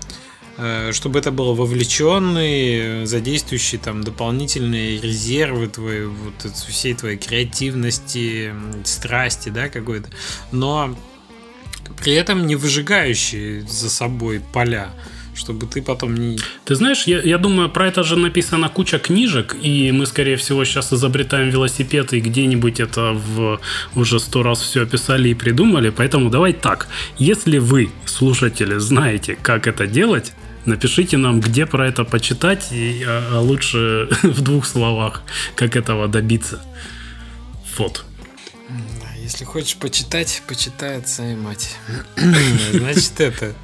э, чтобы это было вовлеченный, задействующий там дополнительные резервы твои, вот всей твоей креативности, страсти, да, какой-то, но при этом не выжигающий за собой поля чтобы ты потом не... Ты знаешь, я, я думаю, про это же написана куча книжек, и мы, скорее всего, сейчас изобретаем велосипед, и где-нибудь это в уже сто раз все описали и придумали, поэтому давай так. Если вы, слушатели, знаете, как это делать, напишите нам, где про это почитать, и, а, а лучше в двух словах, как этого добиться. Вот. Если хочешь почитать, почитай отца и мать. Значит, это...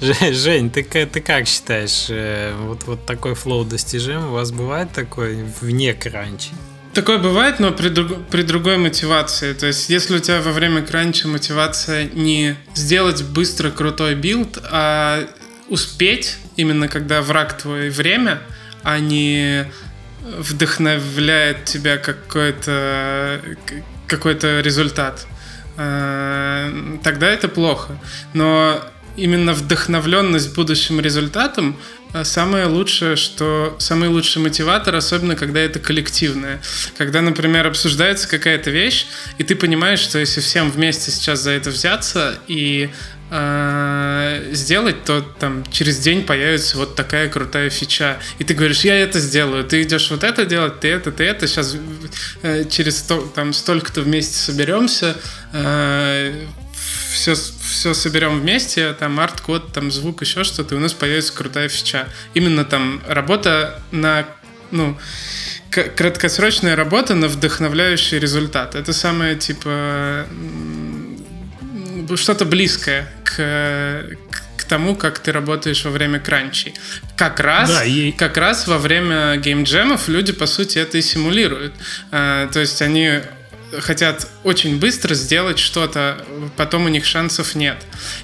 Жень, ты, ты как считаешь, э, вот, вот такой flow достижим? У вас бывает такой вне кранча? Такое бывает, но при, друг, при другой мотивации. То есть, если у тебя во время кранча мотивация не сделать быстро крутой билд, а успеть, именно когда враг твое время, а не вдохновляет тебя какой-то какой-то результат, э, тогда это плохо. Но именно вдохновленность будущим результатом э, самое лучшее, что самый лучший мотиватор, особенно когда это коллективное. Когда, например, обсуждается какая-то вещь, и ты понимаешь, что если всем вместе сейчас за это взяться и э, сделать, то там через день появится вот такая крутая фича. И ты говоришь, я это сделаю. Ты идешь вот это делать, ты это, ты это. Сейчас э, через там столько-то вместе соберемся. Э, все, все соберем вместе, там арт-код, там звук, еще что-то, и у нас появится крутая фича. Именно там работа на, ну, краткосрочная работа на вдохновляющий результат. Это самое, типа, что-то близкое к, к тому, как ты работаешь во время кранчей. Как раз, да, и... как раз во время геймджемов люди, по сути, это и симулируют. А, то есть они хотят очень быстро сделать что-то, потом у них шансов нет.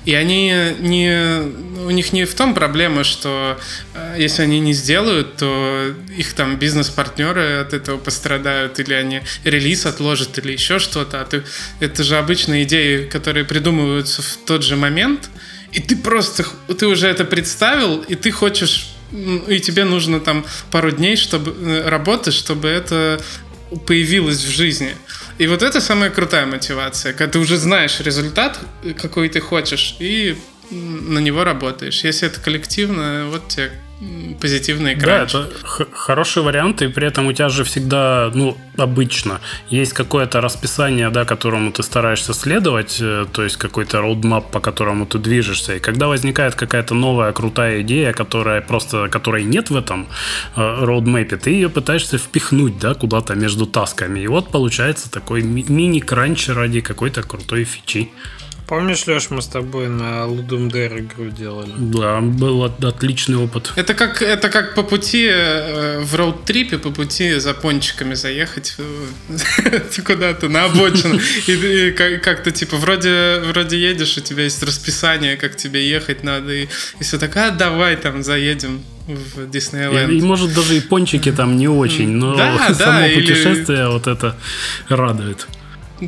И они не, у них не в том проблема, что э, если они не сделают, то их там бизнес-партнеры от этого пострадают, или они релиз отложат, или еще что-то. А ты, это же обычные идеи, которые придумываются в тот же момент, и ты просто, ты уже это представил, и ты хочешь и тебе нужно там пару дней чтобы э, работать, чтобы это появилось в жизни. И вот это самая крутая мотивация, когда ты уже знаешь результат, какой ты хочешь, и на него работаешь. Если это коллективно, вот тебе позитивный экран. Да, это хороший вариант, и при этом у тебя же всегда, ну, обычно есть какое-то расписание, да, которому ты стараешься следовать, э, то есть какой-то роудмап, по которому ты движешься. И когда возникает какая-то новая крутая идея, которая просто, которой нет в этом э, роудмэпе, ты ее пытаешься впихнуть, да, куда-то между тасками. И вот получается такой мини-кранч ради какой-то крутой фичи. Помнишь, Леш, мы с тобой на Ludum Dare игру делали? Да, был отличный опыт. Это как, это как по пути э, в роуд-трипе, по пути за пончиками заехать куда-то на обочину. И, как-то типа вроде, вроде едешь, у тебя есть расписание, как тебе ехать надо. И, и все так, а давай там заедем в Диснейленд. И, и может даже и пончики там не очень, но да, само да, путешествие или... вот это радует.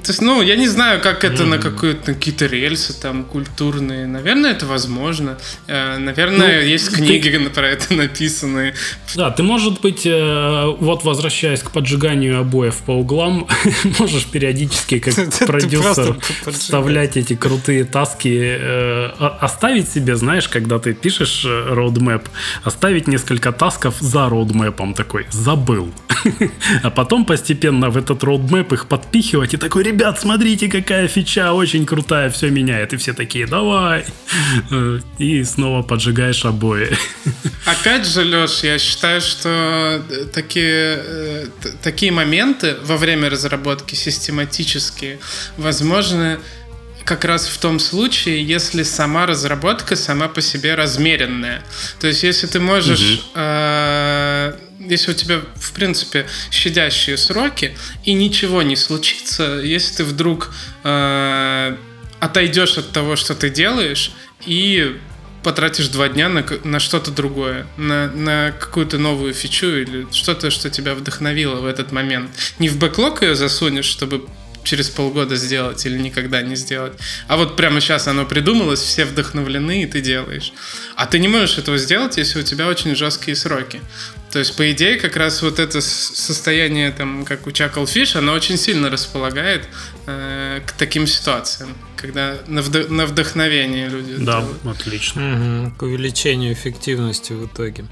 То есть, ну, я не знаю, как это mm. на какие-то какие-то рельсы там культурные. Наверное, это возможно. Э, наверное, ну, есть книги ты... про это написанные. Да, ты, может быть, э, вот возвращаясь к поджиганию обоев по углам, можешь периодически, как продюсер, вставлять эти крутые таски, э, оставить себе, знаешь, когда ты пишешь roadmap, оставить несколько тасков за roadmap такой, забыл. а потом постепенно в этот роудмэп их подпихивать и такой, ребят, смотрите, какая фича, очень крутая, все меняет. И все такие, давай. И снова поджигаешь обои. Опять же, Леш, я считаю, что такие, э, такие моменты во время разработки систематические возможны как раз в том случае, если сама разработка сама по себе размеренная. То есть, если ты можешь, угу. э, если у тебя, в принципе, щадящие сроки, и ничего не случится, если ты вдруг э, отойдешь от того, что ты делаешь, и потратишь два дня на, на что-то другое, на, на какую-то новую фичу или что-то, что тебя вдохновило в этот момент. Не в бэклог ее засунешь, чтобы через полгода сделать или никогда не сделать. А вот прямо сейчас оно придумалось, все вдохновлены, и ты делаешь. А ты не можешь этого сделать, если у тебя очень жесткие сроки. То есть, по идее, как раз вот это состояние, там, как у Chucklefish, оно очень сильно располагает э, к таким ситуациям, когда на, вд- на вдохновение люди Да, делают. отлично. Угу, к увеличению эффективности в итоге.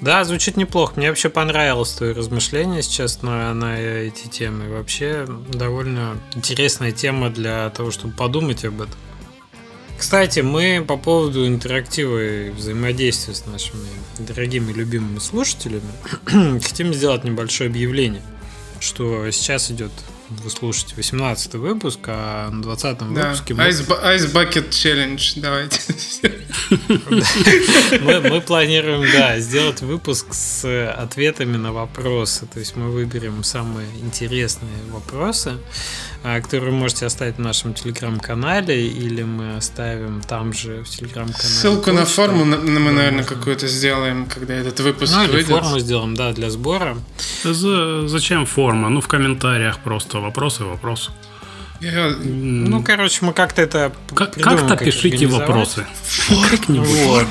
Да, звучит неплохо. Мне вообще понравилось твое размышление сейчас на, на эти темы. Вообще довольно интересная тема для того, чтобы подумать об этом. Кстати, мы по поводу интерактива и взаимодействия с нашими дорогими любимыми слушателями хотим сделать небольшое объявление, что сейчас идет вы слушаете 18 выпуск, а на 20 да. выпуске... Мы... Ice, Ice Bucket Challenge, давайте. мы, мы планируем, да, сделать выпуск с ответами на вопросы. То есть мы выберем самые интересные вопросы, а, которые вы можете оставить в нашем телеграм-канале, или мы оставим там же в телеграм-канале. Ссылку на форму мы, наверное, какую-то сделаем, когда этот выпуск ну, выйдет. форму сделаем, да, для сбора. Зачем форма? Ну, в комментариях просто вопросы, вопросы. Я, ну, короче, мы как-то это как, Как-то как пишите вопросы. Как-нибудь. Вот.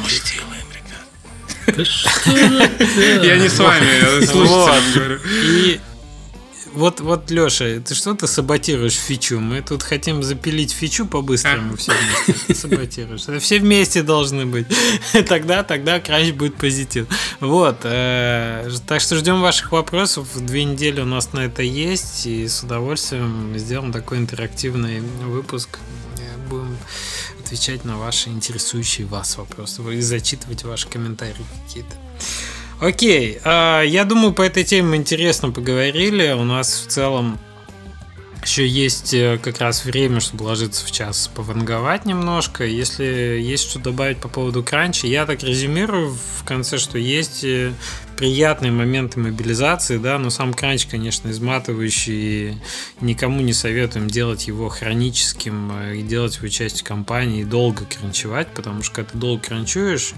Я не с вами, я слушателям говорю. И вот, вот, Леша, ты что-то саботируешь фичу? Мы тут хотим запилить фичу по-быстрому а? все вместе. Ты саботируешь. Все вместе должны быть. Тогда, тогда кранч будет позитив. Вот. Э, так что ждем ваших вопросов. Две недели у нас на это есть. И с удовольствием сделаем такой интерактивный выпуск. Будем отвечать на ваши интересующие вас вопросы и зачитывать ваши комментарии какие-то. Окей, э, я думаю, по этой теме мы интересно поговорили. У нас в целом еще есть э, как раз время, чтобы ложиться в час, пованговать немножко. Если есть что добавить по поводу кранча, я так резюмирую в конце, что есть э, приятные моменты мобилизации, да, но сам кранч, конечно, изматывающий, и никому не советуем делать его хроническим э, и делать его частью компании, долго кранчевать, потому что когда ты долго кранчуешь,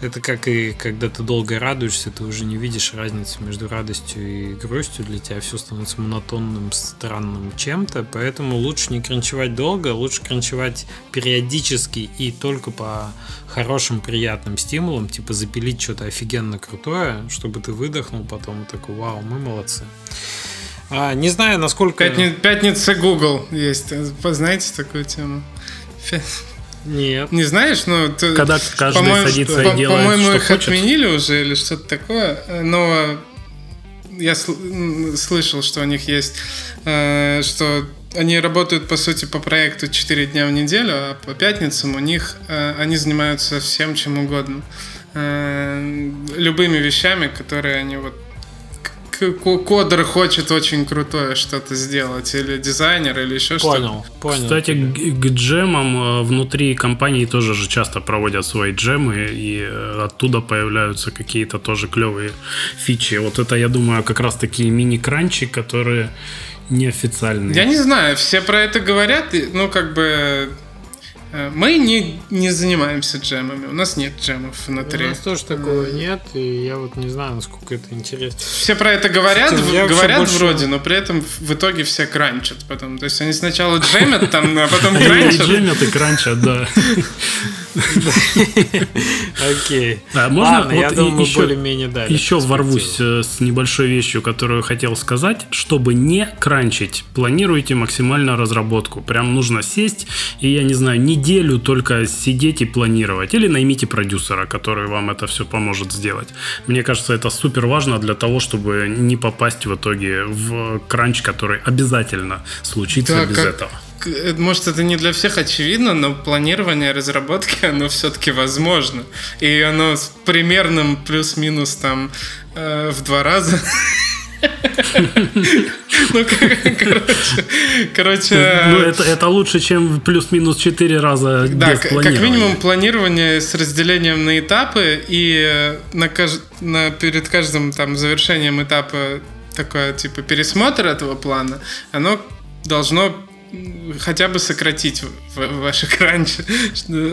это как и когда ты долго радуешься, ты уже не видишь разницы между радостью и грустью. Для тебя все становится монотонным, странным чем-то. Поэтому лучше не кранчевать долго, лучше кранчевать периодически и только по хорошим, приятным стимулам. Типа запилить что-то офигенно крутое, чтобы ты выдохнул потом и такой, вау, мы молодцы. А, не знаю, насколько... Пятни... Пятница Google есть. Знаете такую тему? Нет. Не знаешь, ну... Ты, Когда каждый садится по, и делает, По-моему, что их хочет. отменили уже или что-то такое, но я сл- слышал, что у них есть, э, что они работают, по сути, по проекту 4 дня в неделю, а по пятницам у них э, они занимаются всем чем угодно. Э, любыми вещами, которые они вот кодер хочет очень крутое что-то сделать, или дизайнер, или еще что-то. Понял, понял. Кстати, к, к джемам э, внутри компании тоже же часто проводят свои джемы, и э, оттуда появляются какие-то тоже клевые фичи. Вот это, я думаю, как раз такие мини-кранчи, которые неофициальные. Я не знаю, все про это говорят, ну, как бы мы не, не занимаемся джемами, у нас нет джемов внутри. У нас тоже такого нет, и я вот не знаю, насколько это интересно. Все про это говорят, Хотя, говорят больше... вроде, но при этом в итоге все кранчат потом. То есть они сначала джемят там, а потом кранчат. Джемят и кранчат, да. Окей. Можно я думаю, более-менее дали. Еще ворвусь э, с небольшой вещью, которую хотел сказать. Чтобы не кранчить, планируйте максимально разработку. Прям нужно сесть и, я не знаю, неделю только сидеть и планировать. Или наймите продюсера, который вам это все поможет сделать. Мне кажется, это супер важно для того, чтобы не попасть в итоге в кранч, который обязательно случится без как, этого. Э, может, это не для всех очевидно, но планирование разработки, оно все-таки возможно. И оно с примерным плюс-минус там э, в два раза ну, короче, короче... Ну, это, лучше, чем плюс-минус 4 раза Да, как минимум планирование с разделением на этапы и э, перед каждым там завершением этапа такое, типа, пересмотр этого плана, оно должно хотя бы сократить ваши кранчи.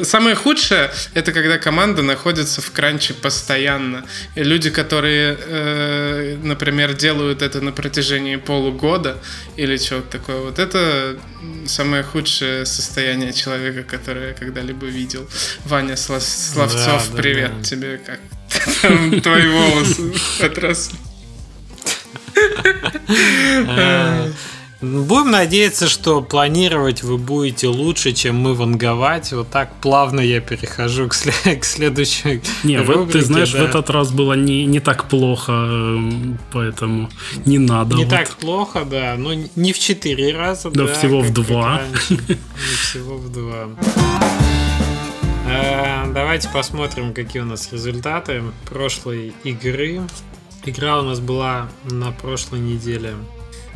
Самое худшее это когда команда находится в кранче постоянно. И люди, которые, э, например, делают это на протяжении полугода или чего-то такое, вот это самое худшее состояние человека, которое я когда-либо видел. Ваня Славцов, да, привет да. тебе, как твои волосы отросли. А, Будем надеяться, что планировать вы будете лучше, чем мы ванговать. Вот так плавно я перехожу к, след- к следующей. Не, рубрике, ты знаешь, да. в этот раз было не, не так плохо, эм, поэтому не надо. Не вот. так плохо, да. Но не в четыре раза. Да, да всего в два. Всего в два. Э, давайте посмотрим, какие у нас результаты прошлой игры. Игра у нас была на прошлой неделе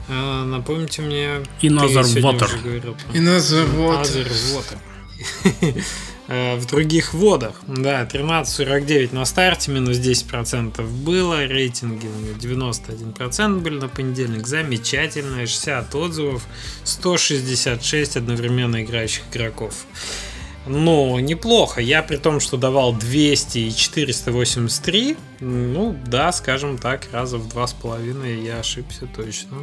а, напомните мне... Another Water. Another Water. Water. В других водах, да, 13.49 на старте, минус 10% было, рейтинги 91% были на понедельник, замечательно, 60 отзывов, 166 одновременно играющих игроков. Ну, неплохо. Я при том, что давал 200 и 483, ну, да, скажем так, раза в два с половиной я ошибся точно.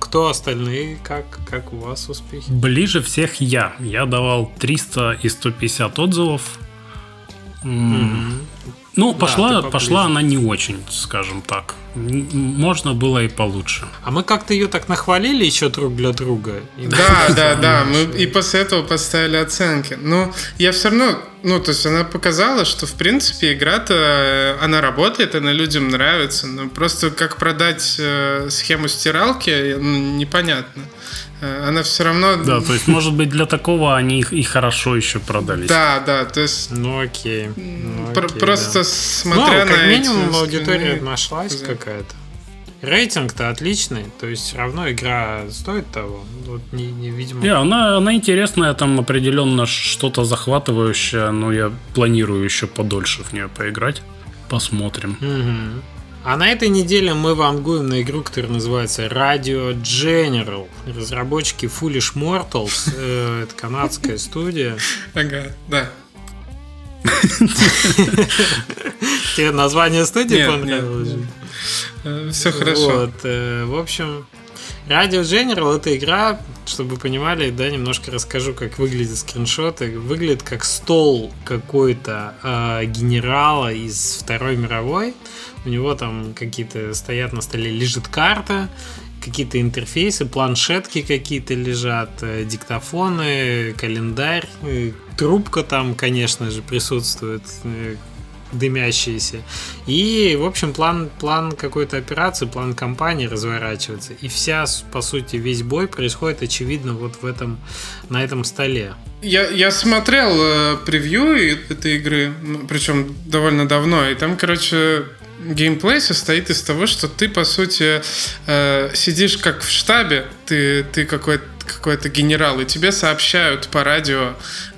Кто остальные, как, как у вас успехи? Ближе всех я. Я давал 300 и 150 отзывов. Mm-hmm. Ну, пошла, да, пошла она не очень, скажем так. Можно было и получше. А мы как-то ее так нахвалили еще друг для друга. Да, да, да. Мы и после этого поставили оценки. Но я все равно, ну, то есть она показала, что в принципе игра-то, э, она работает, она людям нравится. Но просто как продать э, схему стиралки, ну, непонятно. Э, она все равно... Да, то есть, может быть, для такого они их и хорошо еще продались. Да, да, то есть... Ну окей. Ну, окей просто да. смотря ну, как на минимум эти аудитория нашлась какая-то. Рейтинг-то отличный, то есть все равно игра стоит того. Вот не, не видимо. Не, она, она интересная, там определенно что-то захватывающее, но я планирую еще подольше в нее поиграть. Посмотрим. Угу. А на этой неделе мы вангуем на игру, которая называется Radio General. Разработчики Foolish Mortals. Э, это канадская студия. Ага, да. Тебе название студии понравилось? Э, Все хорошо. Вот, э, в общем, Radio General это игра, чтобы вы понимали, да, немножко расскажу, как выглядят скриншоты. Выглядит как стол какой-то э, генерала из Второй мировой. У него там какие-то стоят на столе, лежит карта, какие-то интерфейсы, планшетки какие-то лежат, э, диктофоны, календарь, трубка там, конечно же, присутствует, дымящиеся. И, в общем, план, план какой-то операции, план кампании разворачивается. И вся, по сути, весь бой происходит, очевидно, вот в этом, на этом столе. Я, я смотрел э, превью этой игры, причем довольно давно, и там, короче, геймплей состоит из того, что ты, по сути, э, сидишь как в штабе, ты, ты какой-то какой-то генерал, и тебе сообщают по радио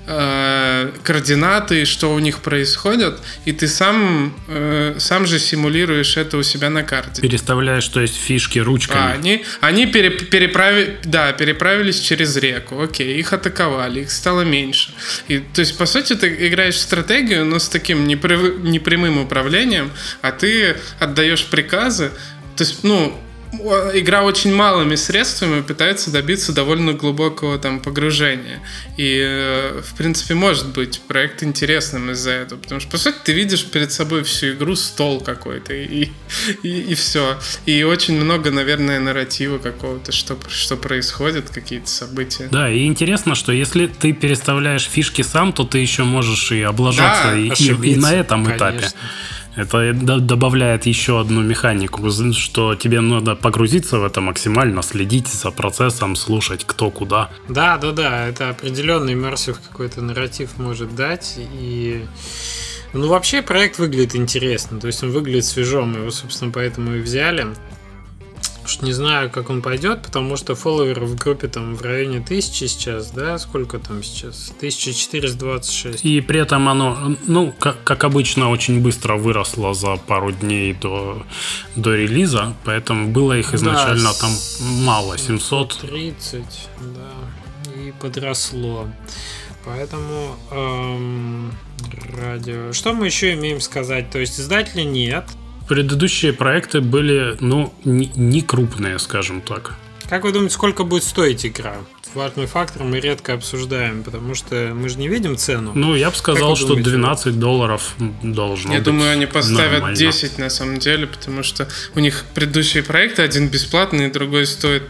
э, координаты, что у них происходит, и ты сам, э, сам же симулируешь это у себя на карте. Переставляешь, то есть фишки ручками. А, они они пере, переправи, да, переправились через реку, окей, их атаковали, их стало меньше. И, то есть, по сути, ты играешь в стратегию, но с таким непрямым управлением, а ты отдаешь приказы, то есть, ну, игра очень малыми средствами пытается добиться довольно глубокого там погружения. И, э, в принципе, может быть проект интересным из-за этого. Потому что, по сути, ты видишь перед собой всю игру стол какой-то, и, и, и все. И очень много, наверное, нарратива какого-то, что, что происходит, какие-то события. Да, и интересно, что если ты переставляешь фишки сам, то ты еще можешь и облажаться, да, и, и, и на этом конечно. этапе. Это добавляет еще одну механику, что тебе надо погрузиться в это максимально, следить за процессом, слушать кто куда. Да, да, да, это определенный иммерсив какой-то нарратив может дать. И ну, вообще проект выглядит интересно. То есть он выглядит свежом. Его, собственно, поэтому и взяли. Уж не знаю, как он пойдет, потому что фолловеров в группе там в районе тысячи сейчас, да? Сколько там сейчас? 1426. И при этом оно, ну, как, как обычно, очень быстро выросло за пару дней до, до релиза, поэтому было их изначально да, там мало, 700. 30, да, и подросло. Поэтому эм, радио. Что мы еще имеем сказать? То есть издателя нет, предыдущие проекты были, ну, не, не крупные, скажем так. Как вы думаете, сколько будет стоить игра? Важный фактор мы редко обсуждаем, потому что мы же не видим цену. Ну, я бы сказал, что думаете? 12 долларов должно я быть. Я думаю, они поставят нормально. 10 на самом деле, потому что у них предыдущие проекты, один бесплатный, другой стоит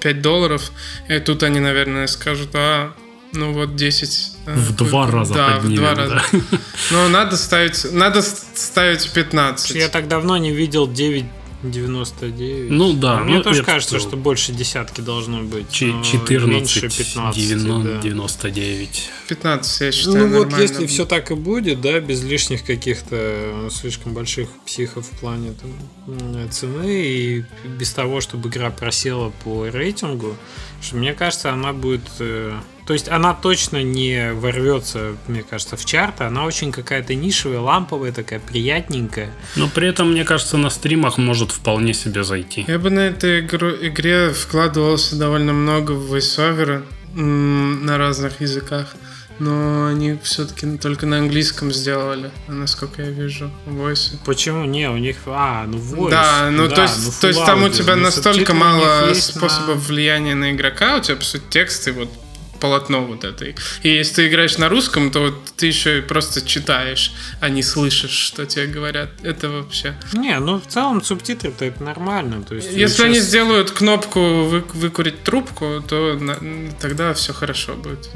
5 долларов. И тут они, наверное, скажут, а, ну вот 10 в два раза да, поднимем, в два раза. Да. Но надо ставить, надо ставить 15. Я так давно не видел 9 99. Ну да. Мне ну, тоже кажется, что больше десятки должно быть. 14, меньше 15. 90, 99. 15, я считаю, Ну вот, если все так и будет, да, без лишних каких-то слишком больших психов в плане там, цены и без того, чтобы игра просела по рейтингу, что мне кажется, она будет э, то есть она точно не ворвется, мне кажется, в чарты. Она очень какая-то нишевая, ламповая, такая приятненькая. Но при этом, мне кажется, на стримах может вполне себе зайти. Я бы на этой игру, игре вкладывался довольно много в voiceover на разных языках. Но они все-таки только на английском сделали, насколько я вижу, войсы. Почему? Не, у них... А, ну voice. Да, ну да, то есть, ну, то есть там у тебя настолько мало способов на... влияния на игрока, у тебя, по сути, тексты вот полотно вот этой. И если ты играешь на русском, то вот ты еще и просто читаешь, а не слышишь, что тебе говорят. Это вообще... Не, ну в целом субтитры-то это нормально. То есть если сейчас... они сделают кнопку вы, выкурить трубку, то на, тогда все хорошо будет.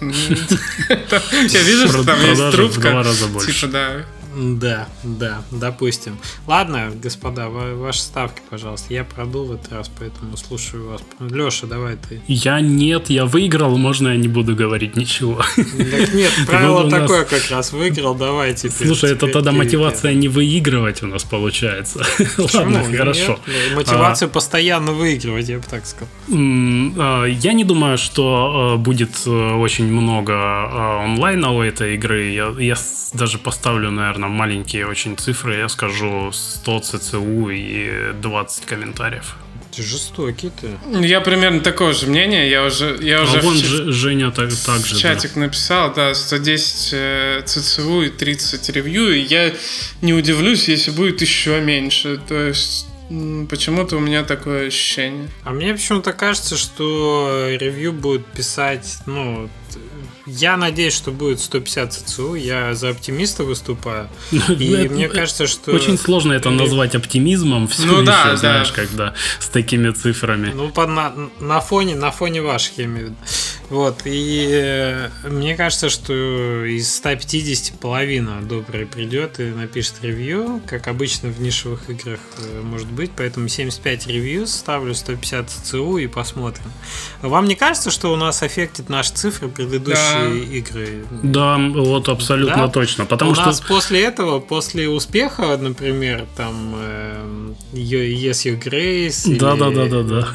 Я вижу, что там есть трубка. Типа, да, да, да, допустим. Ладно, господа, ваши ставки, пожалуйста. Я продул в этот раз, поэтому слушаю вас. Леша, давай ты. Я нет, я выиграл, можно я не буду говорить ничего. Так нет, правило такое как раз выиграл, давайте. Слушай, это тогда мотивация не выигрывать у нас получается. Ладно, хорошо. Мотивация постоянно выигрывать, я бы так сказал. А, я не думаю, что а, будет э, очень много а, онлайна у этой игры. Я даже поставлю, наверное, наверное, маленькие очень цифры, я скажу 100 ЦЦУ и 20 комментариев. Ты жестокий ты. Я примерно такого же мнения. Я уже, я а уже вон в, Женя так, так же. Чатик да. написал, да, 110 э, ЦЦУ и 30 ревью. И я не удивлюсь, если будет еще меньше. То есть Почему-то у меня такое ощущение. А мне почему-то кажется, что ревью будет писать, ну, я надеюсь, что будет 150 ЦЦУ. Я за оптимиста выступаю. И мне кажется, что... Очень сложно это назвать оптимизмом. Все ну да, да. знаешь, когда с такими цифрами. Ну, на, на, фоне, на фоне ваших, я имею в виду. Вот, и э, мне кажется, что из 150 половина добрый придет и напишет ревью, как обычно в нишевых играх э, может быть, поэтому 75 ревью ставлю 150 ЦЦУ и посмотрим. Вам не кажется, что у нас аффектит наши цифры предыдущие да. Игры? Да, вот абсолютно да? точно, потому у что... нас после этого, после успеха, например, там э, Yes You Grace, да, да, да, да, да.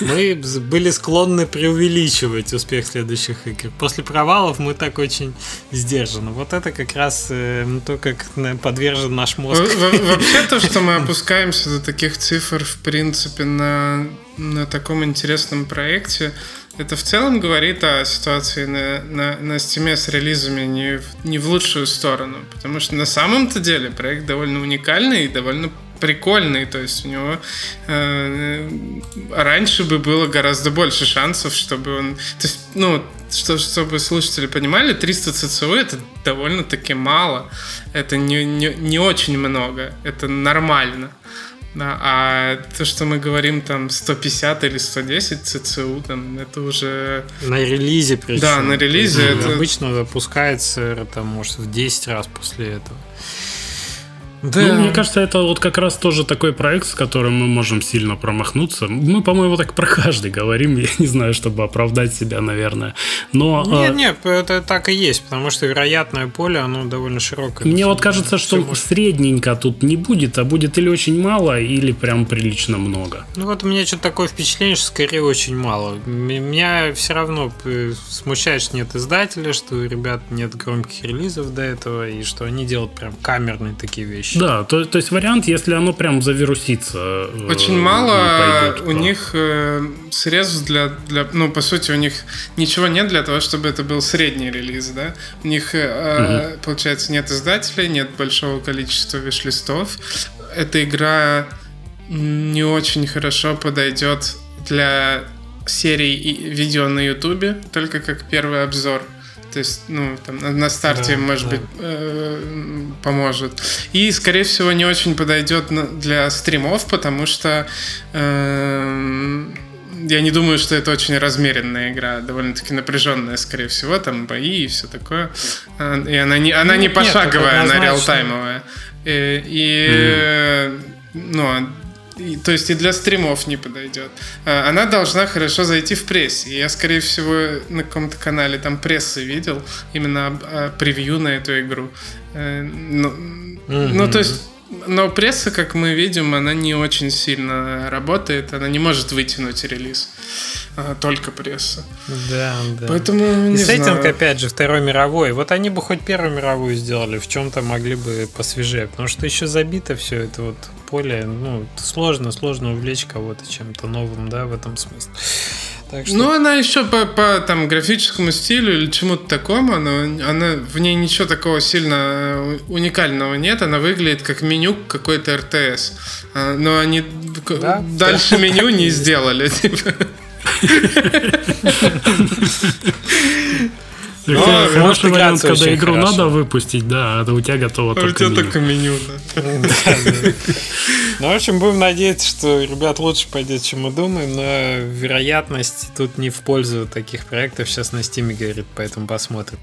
мы были склонны преувеличивать успех следующих игр. После провалов мы так очень сдержаны. Вот это как раз э, то, как подвержен наш мозг. Вообще то, что мы опускаемся до таких цифр, в принципе, на, на таком интересном проекте, это в целом говорит о ситуации на, на, на Steam с релизами не в, не в лучшую сторону. Потому что на самом-то деле проект довольно уникальный и довольно прикольный, то есть у него э, раньше бы было гораздо больше шансов, чтобы он... То есть, ну, что, чтобы слушатели понимали, 300 ЦЦУ это довольно-таки мало. Это не, не, не очень много. Это нормально. Да, а то, что мы говорим там 150 или 110 ЦЦУ, там, это уже... На релизе причем. Да, на релизе. Это... Обычно запускается там, может, в 10 раз после этого. Да. Ну, мне кажется, это вот как раз тоже такой проект, с которым мы можем сильно промахнуться. Мы, по-моему, так про каждый говорим, я не знаю, чтобы оправдать себя, наверное. Но, нет, а... нет, это так и есть, потому что вероятное поле, оно довольно широкое. Мне вот кажется, что может... средненько тут не будет, а будет или очень мало, или прям прилично много. Ну вот у меня что-то такое впечатление, что скорее очень мало. Меня все равно э, смущает, что нет издателя, что у ребят нет громких релизов до этого, и что они делают прям камерные такие вещи вещи. Да, то, то есть вариант, если оно прям завирусится. Э, Очень мало пойдет, у то... них э, средств для, для, ну, по сути, у них ничего нет для того, чтобы это был средний релиз, да. У них, э, угу. получается, нет издателей, нет большого количества виш-листов. Эта игра не очень хорошо подойдет для серий видео на Ютубе, только как первый обзор. То есть, ну, там, на старте, да, может да. быть, э, поможет. И, скорее всего, не очень подойдет для стримов, потому что э, я не думаю, что это очень размеренная игра, довольно-таки напряженная, скорее всего, там бои и все такое. А, и она не, она не пошаговая, Нет, она реалтаймовая. И, и mm. ну, и, то есть и для стримов не подойдет. А, она должна хорошо зайти в прессе. Я, скорее всего, на каком-то канале там прессы видел, именно а, превью на эту игру. Э, ну, mm-hmm. ну, то есть но пресса, как мы видим, она не очень сильно работает, она не может вытянуть релиз. А, только пресса. Да, да. Поэтому не И сеттинг, знаю. опять же, Второй мировой. Вот они бы хоть Первую мировую сделали, в чем-то могли бы посвежее. Потому что еще забито все это вот поле. Ну, сложно, сложно увлечь кого-то чем-то новым, да, в этом смысле. Так что... Ну, она еще по, по там, графическому стилю или чему-то такому, она, она, в ней ничего такого сильно уникального нет. Она выглядит как меню какой-то РТС. А, но они да? дальше да. меню не сделали. Но, хороший вариант, когда игру хорошо. надо выпустить, да, а у тебя готово а только у тебя только меню, да. Ну, в общем, будем надеяться, что ребят лучше пойдет, чем мы думаем, но вероятность тут не в пользу таких проектов сейчас на Steam говорит, поэтому посмотрим.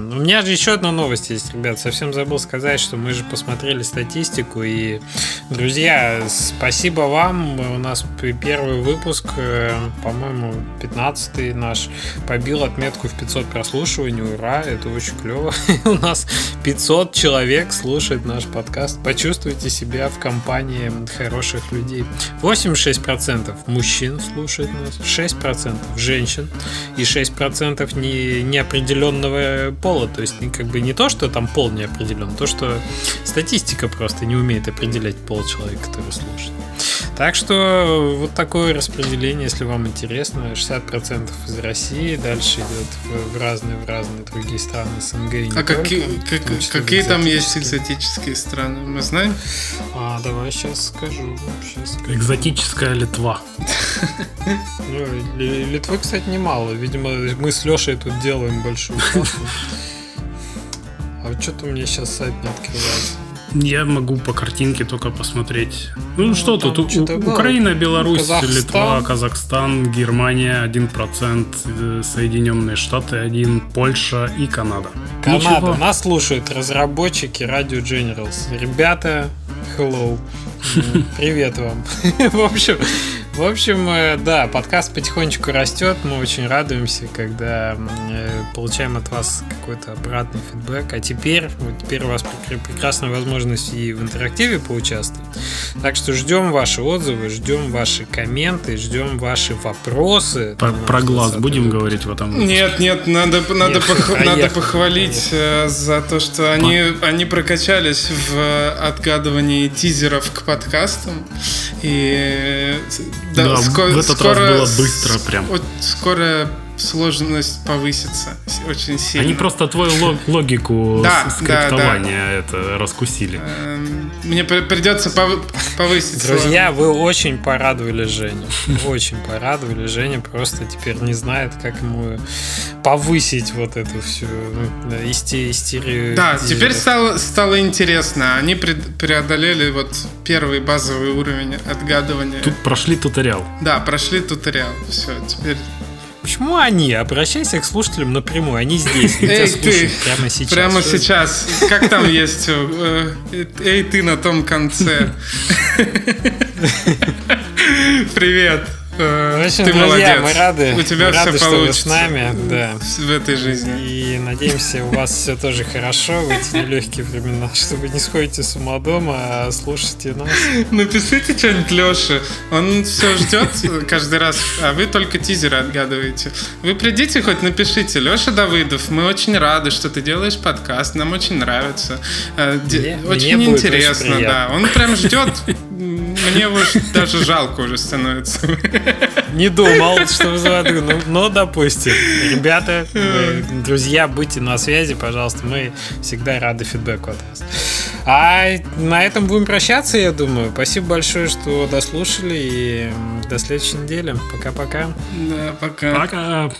У меня же еще одна новость есть, ребят. Совсем забыл сказать, что мы же посмотрели статистику. И, друзья, спасибо вам. У нас первый выпуск, э, по-моему, 15 наш, побил отметку в 500 прослушиваний. Ура, это очень клево. У нас 500 человек слушает наш подкаст. Почувствуйте себя в компании хороших людей. 86% мужчин слушает нас, 6% женщин и 6% не, неопределенного пола. То есть как бы не то, что там пол не определен, то, что статистика просто не умеет определять пол человека, который слушает. Так что вот такое распределение, если вам интересно, 60% из России, дальше идет в, в разные в разные другие страны СНГ. а какие, как, какие там есть экзотические страны, мы знаем? А, давай сейчас скажу. Сейчас скажу. Экзотическая Литва. Ну, Литвы, кстати, немало. Видимо, мы с Лешей тут делаем большую А вот что-то у меня сейчас сайт не открывается. Я могу по картинке только посмотреть. Ну, ну что тут? У, Украина, Беларусь, Казахстан. Литва, Казахстан, Германия 1%, э, Соединенные Штаты 1%, Польша и Канада. Канада. Ничего. Нас слушают разработчики Radio Generals. Ребята, hello. Привет вам. В общем, в общем, э, да, подкаст потихонечку растет. Мы очень радуемся, когда э, получаем от вас какой-то обратный фидбэк. А теперь, вот теперь у вас прекрасная возможность и в интерактиве поучаствовать. Так что ждем ваши отзывы, ждем ваши комменты, ждем ваши вопросы. Про, про глаз будем говорить в этом? Нет, нет, надо, надо, нет, пох, надо похвалить поехали. Э, за то, что они, они прокачались в отгадывании тизеров к подкастам. И да, да ско- в этот скоро, раз было быстро прям. Скоро сложность повысится очень сильно. Они просто твою логику да, скриптования да, да. это раскусили. Эм, мне придется повысить. Друзья, вы очень порадовали Женю. Очень порадовали. Женя просто теперь не знает, как ему повысить вот эту всю ну, истерию. Да, теперь стало, стало интересно. Они преодолели вот первый базовый уровень отгадывания. Тут прошли туториал. Да, прошли туториал. Все, теперь Почему они? Обращайся к слушателям напрямую. Они здесь. Эй, ты, прямо сейчас. Прямо сейчас. Как там есть? Э, эй, ты на том конце. Привет. В общем, Ты друзья, молодец. мы рады, у тебя мы все рады, получится что вы с нами да. в этой жизни. И надеемся, у вас все тоже хорошо в эти нелегкие времена, что вы не сходите с ума дома, а слушайте нас. Напишите что-нибудь Леше. Он все ждет каждый раз, а вы только тизеры отгадываете. Вы придите хоть напишите. Леша Давыдов, мы очень рады, что ты делаешь подкаст. Нам очень нравится. Э, мне, очень мне интересно, очень да. Он прям ждет мне уж даже жалко уже становится. Не думал, что вызывает. Ну, но, допустим. Ребята, вы, друзья, будьте на связи, пожалуйста. Мы всегда рады фидбэку от вас. А на этом будем прощаться, я думаю. Спасибо большое, что дослушали. И до следующей недели. Пока-пока. Да, пока. Пока.